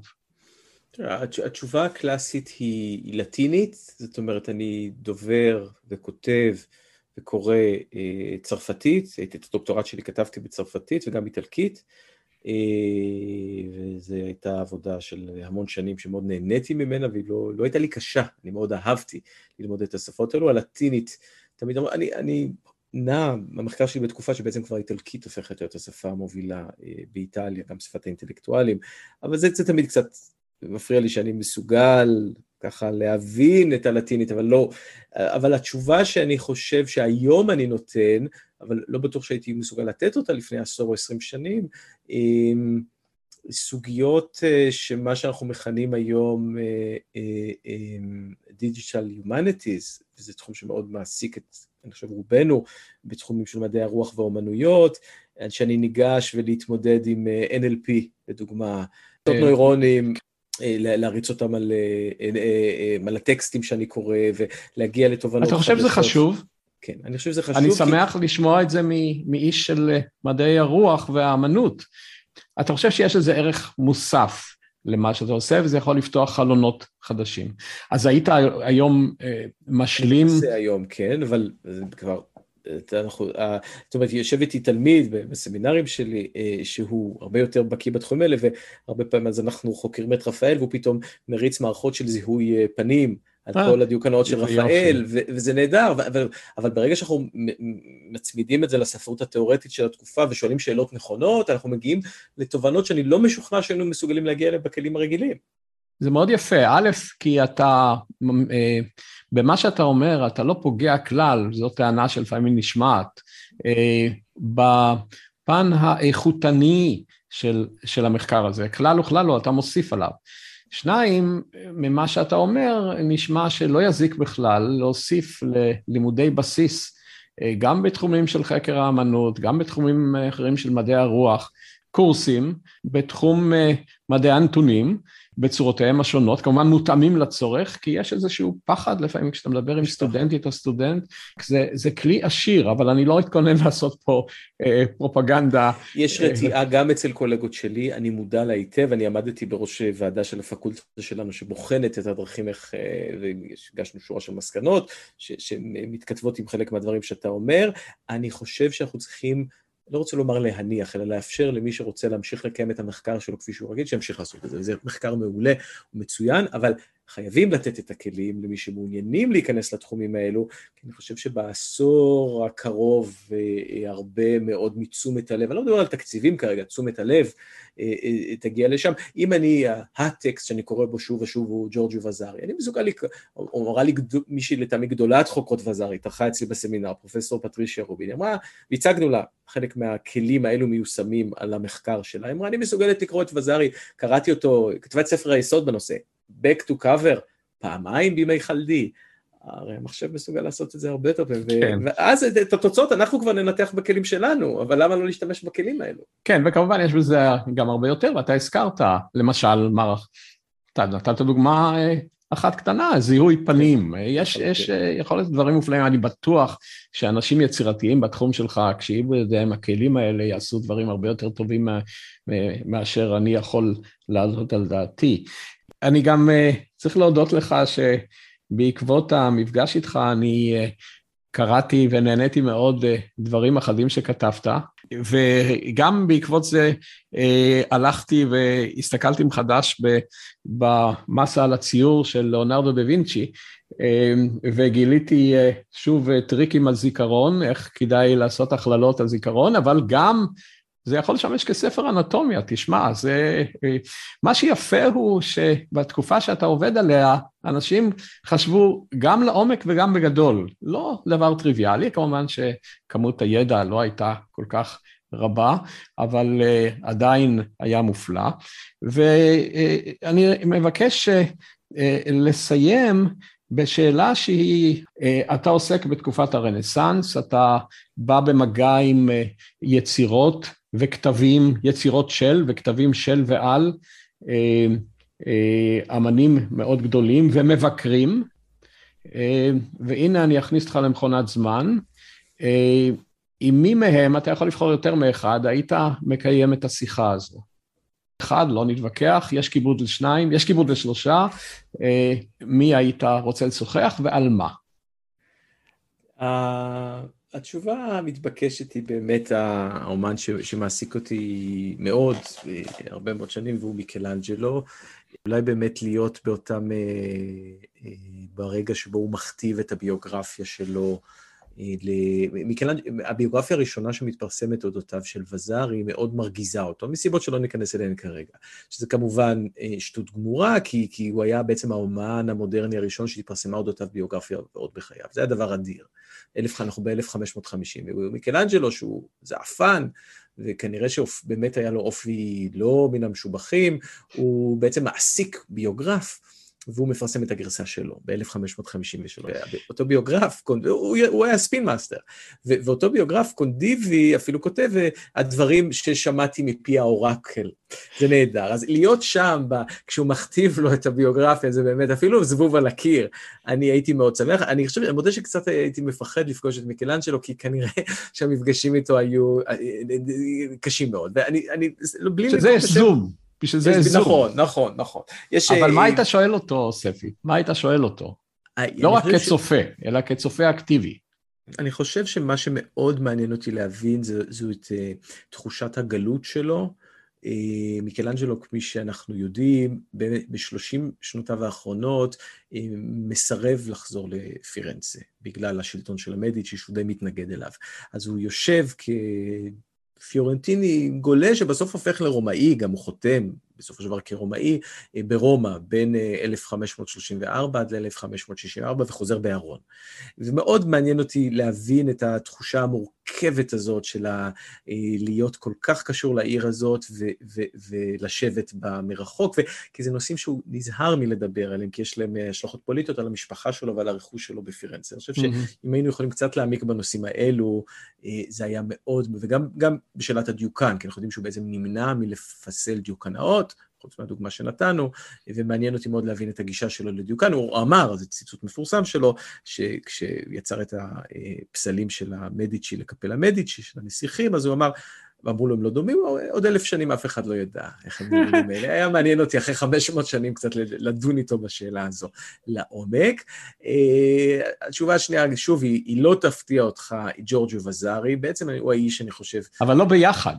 [SPEAKER 2] התשובה הקלאסית היא, לטינית, זאת אומרת, אני דובר וכותב וקורא אה, צרפתית, את הדוקטורט שלי כתבתי בצרפתית וגם איטלקית, אה, וזו הייתה עבודה של המון שנים שמאוד נהניתי ממנה, והיא לא, לא הייתה לי קשה, אני מאוד אהבתי ללמוד את השפות האלו. הלטינית, תמיד אמרו, אני, אני נע במחקר שלי בתקופה שבעצם כבר איטלקית הופכת להיות השפה המובילה אה, באיטליה, גם שפת האינטלקטואלים, אבל זה, זה תמיד קצת מפריע לי שאני מסוגל ככה להבין את הלטינית, אבל לא, אבל התשובה שאני חושב שהיום אני נותן, אבל לא בטוח שהייתי מסוגל לתת אותה לפני עשור או עשרים שנים, סוגיות אה, שמה שאנחנו מכנים היום Digital Humanities, וזה תחום שמאוד מעסיק את אני חושב רובנו, בתחומים של מדעי הרוח והאומנויות, שאני ניגש ולהתמודד עם אה, NLP, לדוגמה, לעשות אה, נוירונים, אה, להריץ אותם על, על הטקסטים שאני קורא, ולהגיע לתובנות
[SPEAKER 1] אתה חושב שזה חשוב?
[SPEAKER 2] כן, אני חושב שזה חשוב.
[SPEAKER 1] אני שמח כי... לשמוע את זה מאיש של מדעי הרוח והאמנות. אתה חושב שיש לזה ערך מוסף למה שאתה עושה, וזה יכול לפתוח חלונות חדשים. אז היית היום אה, משלים...
[SPEAKER 2] עושה היום, כן, אבל זה כבר... אנחנו, זאת אומרת, יושב איתי תלמיד בסמינרים שלי, אה, שהוא הרבה יותר בקיא בתחומים האלה, והרבה פעמים אז אנחנו חוקרים את רפאל, והוא פתאום מריץ מערכות של זיהוי אה, פנים, על אה, כל הדיוקנאות של רפאל, וזה נהדר, אבל, אבל ברגע שאנחנו מצמידים את זה לספרות התיאורטית של התקופה ושואלים שאלות נכונות, אנחנו מגיעים לתובנות שאני לא משוכנע שהיינו מסוגלים להגיע אליהן בכלים הרגילים.
[SPEAKER 1] זה מאוד יפה. א', כי אתה, אה, במה שאתה אומר, אתה לא פוגע כלל, זו טענה שלפעמים נשמעת. אה, בפן האיכותני של, של המחקר הזה, כלל וכלל לא, אתה מוסיף עליו. שניים, ממה שאתה אומר, נשמע שלא יזיק בכלל להוסיף ללימודי בסיס, אה, גם בתחומים של חקר האמנות, גם בתחומים אחרים של מדעי הרוח, קורסים בתחום מדעי הנתונים, בצורותיהם השונות, כמובן מותאמים לצורך, כי יש איזשהו פחד לפעמים כשאתה מדבר עם סטודנטית או סטודנט, זה, זה כלי עשיר, אבל אני לא אתכונן לעשות פה אה, פרופגנדה.
[SPEAKER 2] יש אה, רתיעה גם אצל קולגות שלי, אני מודע לה היטב, אני עמדתי בראש ועדה של הפקולטה שלנו שבוחנת את הדרכים איך, אה, והגשנו שורה של מסקנות, שמתכתבות עם חלק מהדברים שאתה אומר, אני חושב שאנחנו צריכים לא רוצה לומר להניח, אלא לאפשר למי שרוצה להמשיך לקיים את המחקר שלו כפי שהוא רגיל, שימשיך לעשות את זה. זה מחקר מעולה ומצוין, אבל חייבים לתת את הכלים למי שמעוניינים להיכנס לתחומים האלו, כי אני חושב שבעשור הקרוב אה, הרבה מאוד מתשומת הלב, אני לא מדבר על תקציבים כרגע, תשומת הלב אה, אה, תגיע לשם. אם אני, הטקסט שאני קורא בו שוב ושוב הוא ג'ורג'ו וזארי, אני מסוגל, אמרה לי מישהי לטעמי גדולת חוקרות וזארי, התארחה אצלי בסמינר, פרופסור פטרישיה רובין, אמרה, והצגנו לה חלק מהכלים האלו מיושמים על המחקר שלה, אמרה, אני מסוגלת לקרוא את וזארי, קראתי אותו, כתבה את ספר היסוד בנושא, back to cover, פעמיים בימי חלדי. הרי המחשב מסוגל לעשות את זה הרבה יותר פעמים, כן. ואז את התוצאות אנחנו כבר ננתח בכלים שלנו, אבל למה לא להשתמש בכלים האלו?
[SPEAKER 1] כן, וכמובן יש בזה גם הרבה יותר, ואתה הזכרת, למשל, מערך, אתה נתת דוגמה אה, אחת קטנה, זיהוי פנים. יש, okay. יש אה, יכול להיות דברים מופלאים, אני בטוח שאנשים יצירתיים בתחום שלך, כשיהיו בידיהם הכלים האלה, יעשו דברים הרבה יותר טובים מאשר אני יכול לעלות על דעתי. אני גם uh, צריך להודות לך שבעקבות המפגש איתך אני uh, קראתי ונהניתי מאוד uh, דברים אחדים שכתבת, וגם בעקבות זה uh, הלכתי והסתכלתי מחדש במסה על הציור של ליאונרדו דה וינצ'י, uh, וגיליתי uh, שוב טריקים על זיכרון, איך כדאי לעשות הכללות על זיכרון, אבל גם זה יכול לשמש כספר אנטומיה, תשמע, זה... מה שיפה הוא שבתקופה שאתה עובד עליה, אנשים חשבו גם לעומק וגם בגדול. לא דבר טריוויאלי, כמובן שכמות הידע לא הייתה כל כך רבה, אבל uh, עדיין היה מופלא. ואני uh, מבקש לסיים בשאלה שהיא, אתה עוסק בתקופת הרנסאנס, אתה בא במגע עם יצירות וכתבים, יצירות של וכתבים של ועל אה, אה, אמנים מאוד גדולים ומבקרים. אה, והנה אני אכניס אותך למכונת זמן. עם מי מהם, אתה יכול לבחור יותר מאחד, היית מקיים את השיחה הזו. אחד, לא נתווכח, יש כיבוד לשניים, יש כיבוד לשלושה, מי היית רוצה לשוחח ועל מה?
[SPEAKER 2] התשובה המתבקשת היא באמת האומן ש, שמעסיק אותי מאוד, הרבה מאוד שנים, והוא מיקלנג'לו. אולי באמת להיות באותם, אה, אה, ברגע שבו הוא מכתיב את הביוגרפיה שלו. אה, מיקלנג'... הביוגרפיה הראשונה שמתפרסמת אודותיו של וזר היא מאוד מרגיזה אותו, מסיבות שלא ניכנס אליהן כרגע. שזה כמובן שטות גמורה, כי, כי הוא היה בעצם האומן המודרני הראשון שהתפרסמה אודותיו ביוגרפיה עוד בחייו. זה היה דבר אדיר. אנחנו ב-1550, ומיקלנג'לו שהוא זעפן, וכנראה שבאמת היה לו אופי לא מן המשובחים, הוא בעצם מעסיק ביוגרף. והוא מפרסם את הגרסה שלו ב-1553. אותו ביוגרף, הוא, הוא היה spin master, ואותו ביוגרף קונדיבי אפילו כותב הדברים ששמעתי מפי האורקל. זה נהדר. אז להיות שם, ב, כשהוא מכתיב לו את הביוגרפיה, זה באמת אפילו זבוב על הקיר. אני הייתי מאוד שמח. אני חושב, אני מודה שקצת הייתי מפחד לפגוש את מיקלאנג'לו, כי כנראה שהמפגשים איתו היו אה, אה, אה, קשים מאוד. ואני, אני,
[SPEAKER 1] בלי... שזה יש זום. בשביל זה זום.
[SPEAKER 2] נכון, נכון, נכון.
[SPEAKER 1] יש, אבל מה היית שואל אותו, ספי? מה היית שואל אותו? לא רק כצופה, אלא כצופה אקטיבי.
[SPEAKER 2] אני חושב שמה שמאוד מעניין אותי להבין זו את תחושת הגלות שלו. מיקלנג'לו, כפי שאנחנו יודעים, בשלושים שנותיו האחרונות מסרב לחזור לפירנצה, בגלל השלטון של המדיצ'י, שהוא די מתנגד אליו. אז הוא יושב כ... פיורנטיני גולה שבסוף הופך לרומאי, גם הוא חותם בסופו של דבר כרומאי, ברומא בין 1534 עד ל-1564 וחוזר בארון. ומאוד מעניין אותי להבין את התחושה המורכבת הזאת של ה... להיות כל כך קשור לעיר הזאת ו- ו- ולשבת בה מרחוק, ו- כי זה נושאים שהוא נזהר מלדבר עליהם, כי יש להם השלכות פוליטיות על המשפחה שלו ועל הרכוש שלו בפירנצה. אני חושב שאם היינו יכולים קצת להעמיק בנושאים האלו, זה היה מאוד, וגם בשאלת הדיוקן, כי אנחנו יודעים שהוא בעצם נמנע מלפסל דיוקנאות, חוץ מהדוגמה שנתנו, ומעניין אותי מאוד להבין את הגישה שלו לדיוקן. הוא אמר, זה ציטוט מפורסם שלו, שכשיצר את הפסלים של המדיצ'י לקפל המדיצ'י, של הנסיכים, אז הוא אמר, ואמרו לו, הם לא דומים, עוד אלף שנים אף אחד לא ידע איך הם דומים אלה. היה מעניין אותי אחרי 500 שנים קצת לדון איתו בשאלה הזו לעומק. התשובה השנייה, שוב, היא, היא לא תפתיע אותך, ג'ורג'ו וזארי, בעצם הוא האיש, אני חושב...
[SPEAKER 1] אבל לא ביחד.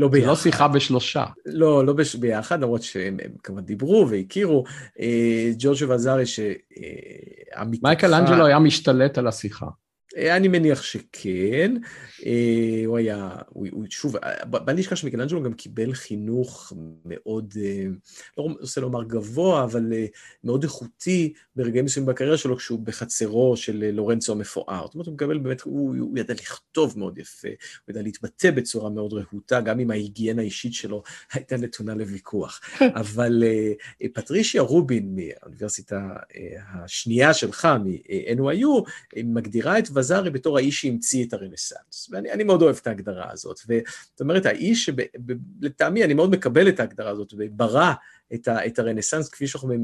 [SPEAKER 2] לא ביחד.
[SPEAKER 1] זה לא שיחה בשלושה.
[SPEAKER 2] לא, לא בש... ביחד, למרות שהם כמובן דיברו והכירו. ג'ורג'ו וזארי, שהמתקפה...
[SPEAKER 1] מייקל אנג'לו היה משתלט על השיחה.
[SPEAKER 2] אני מניח שכן, הוא היה, הוא, הוא שוב, בל נשכח שמיקלנג'לו גם קיבל חינוך מאוד, לא רוצה לומר גבוה, אבל מאוד איכותי ברגעים מסוימים בקריירה שלו, כשהוא בחצרו של לורנצו המפואר. זאת אומרת, הוא מקבל באמת, הוא, הוא ידע לכתוב מאוד יפה, הוא ידע להתבטא בצורה מאוד רהוטה, גם אם ההיגיינה האישית שלו הייתה נתונה לוויכוח. אבל פטרישיה רובין מהאוניברסיטה השנייה שלך, מ-NYU, מגדירה את וזארי בתור האיש שהמציא את הרנסאנס. ואני מאוד אוהב את ההגדרה הזאת. זאת אומרת, האיש שלטעמי, אני מאוד מקבל את ההגדרה הזאת, וברא את, את הרנסאנס כפי שאנחנו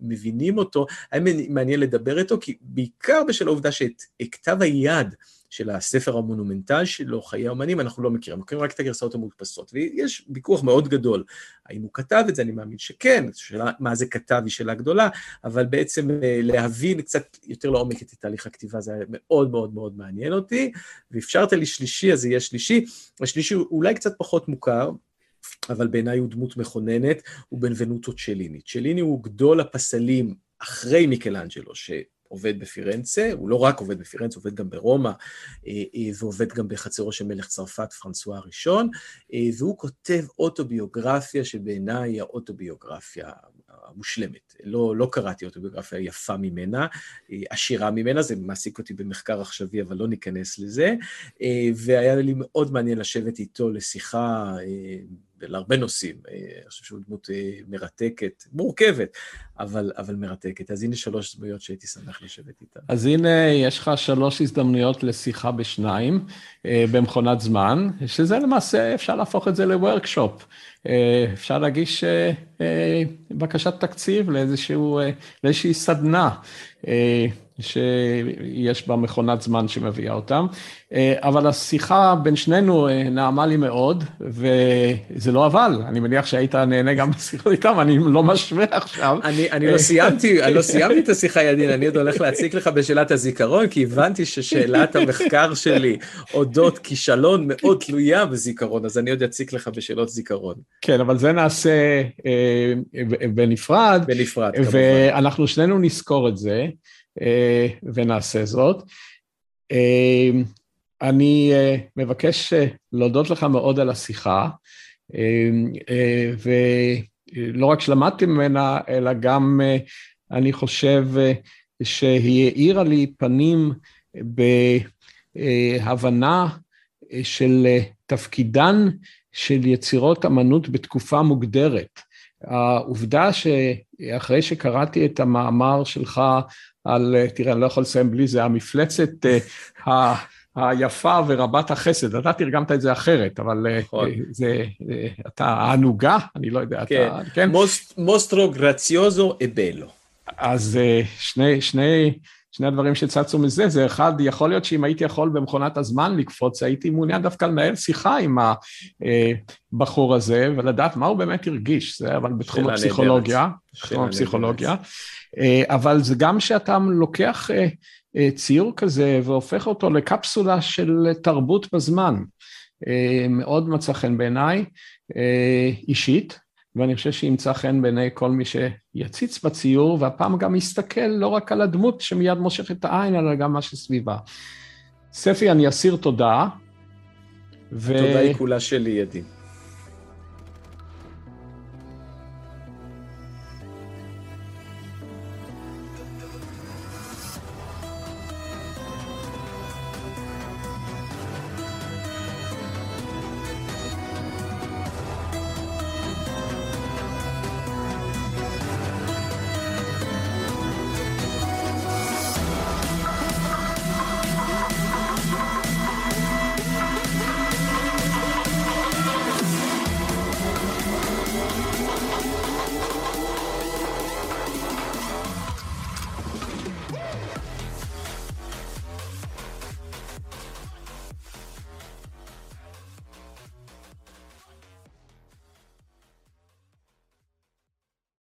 [SPEAKER 2] מבינים אותו, היה מעניין לדבר איתו, כי בעיקר בשל העובדה שאת כתב היד של הספר המונומנטל שלו, חיי האמנים, אנחנו לא מכירים, מכירים רק את הגרסאות המודפסות, ויש ויכוח מאוד גדול. האם הוא כתב את זה? אני מאמין שכן, שאלה מה זה כתב היא שאלה גדולה, אבל בעצם להבין קצת יותר לעומק את תהליך הכתיבה, זה היה מאוד מאוד מאוד מעניין אותי, ואפשרת לי שלישי, אז יהיה שלישי. השלישי הוא אולי קצת פחות מוכר, אבל בעיניי הוא דמות מכוננת, הוא בנבנוטו צ'ליני. צ'ליני הוא גדול הפסלים אחרי מיקלאנג'לו, ש... עובד בפירנצה, הוא לא רק עובד בפירנצה, הוא עובד גם ברומא, ועובד גם בחצרו של מלך צרפת, פרנסואה הראשון, והוא כותב אוטוביוגרפיה שבעיניי היא האוטוביוגרפיה המושלמת. לא, לא קראתי אוטוביוגרפיה יפה ממנה, עשירה ממנה, זה מעסיק אותי במחקר עכשווי, אבל לא ניכנס לזה, והיה לי מאוד מעניין לשבת איתו לשיחה להרבה נושאים. אני חושב שהוא דמות מרתקת, מורכבת, אבל, אבל מרתקת. אז הנה שלוש דמויות שהייתי שמח לשבת איתן.
[SPEAKER 1] אז הנה, יש לך שלוש הזדמנויות לשיחה בשניים, במכונת זמן, שזה למעשה, אפשר להפוך את זה לוורקשופ. אפשר להגיש בקשת תקציב לאיזשהו, לאיזושהי סדנה. שיש בה מכונת זמן שמביאה אותם. אבל השיחה בין שנינו נעמה לי מאוד, וזה לא אבל, אני מניח שהיית נהנה גם בשיחות איתם, אני לא משווה עכשיו.
[SPEAKER 2] אני, אני לא סיימתי, אני לא סיימתי את השיחה, ידין, אני עוד הולך להציג לך בשאלת הזיכרון, כי הבנתי ששאלת המחקר שלי אודות כישלון מאוד תלויה בזיכרון, אז אני עוד אציג לך בשאלות זיכרון.
[SPEAKER 1] כן, אבל זה נעשה בנפרד.
[SPEAKER 2] בנפרד, כמובן.
[SPEAKER 1] ואנחנו שנינו נזכור את זה. ונעשה זאת. אני מבקש להודות לך מאוד על השיחה, ולא רק שלמדתי ממנה, אלא גם אני חושב שהיא האירה לי פנים בהבנה של תפקידן של יצירות אמנות בתקופה מוגדרת. העובדה שאחרי שקראתי את המאמר שלך על, תראה, אני לא יכול לסיים בלי זה, המפלצת היפה ורבת החסד, אתה תרגמת את זה אחרת, אבל זה, אתה הענוגה, אני לא יודע,
[SPEAKER 2] כן, אתה, כן? מוסטרו גרציוזו אבלו.
[SPEAKER 1] אז שני, שני, שני הדברים שצצו מזה, זה אחד, יכול להיות שאם הייתי יכול במכונת הזמן לקפוץ, הייתי מעוניין דווקא לנהל שיחה עם הבחור הזה, ולדעת מה הוא באמת הרגיש, זה אבל בתחום הפסיכולוגיה, בתחום הפסיכולוגיה. אבל זה גם שאתה לוקח ציור כזה והופך אותו לקפסולה של תרבות בזמן. מאוד מצא חן בעיניי, אישית, ואני חושב שימצא חן בעיני כל מי שיציץ בציור, והפעם גם יסתכל לא רק על הדמות שמיד מושך את העין, אלא גם מה שסביבה. ספי, אני אסיר תודה.
[SPEAKER 2] ו... התודה היא כולה שלי, ידי.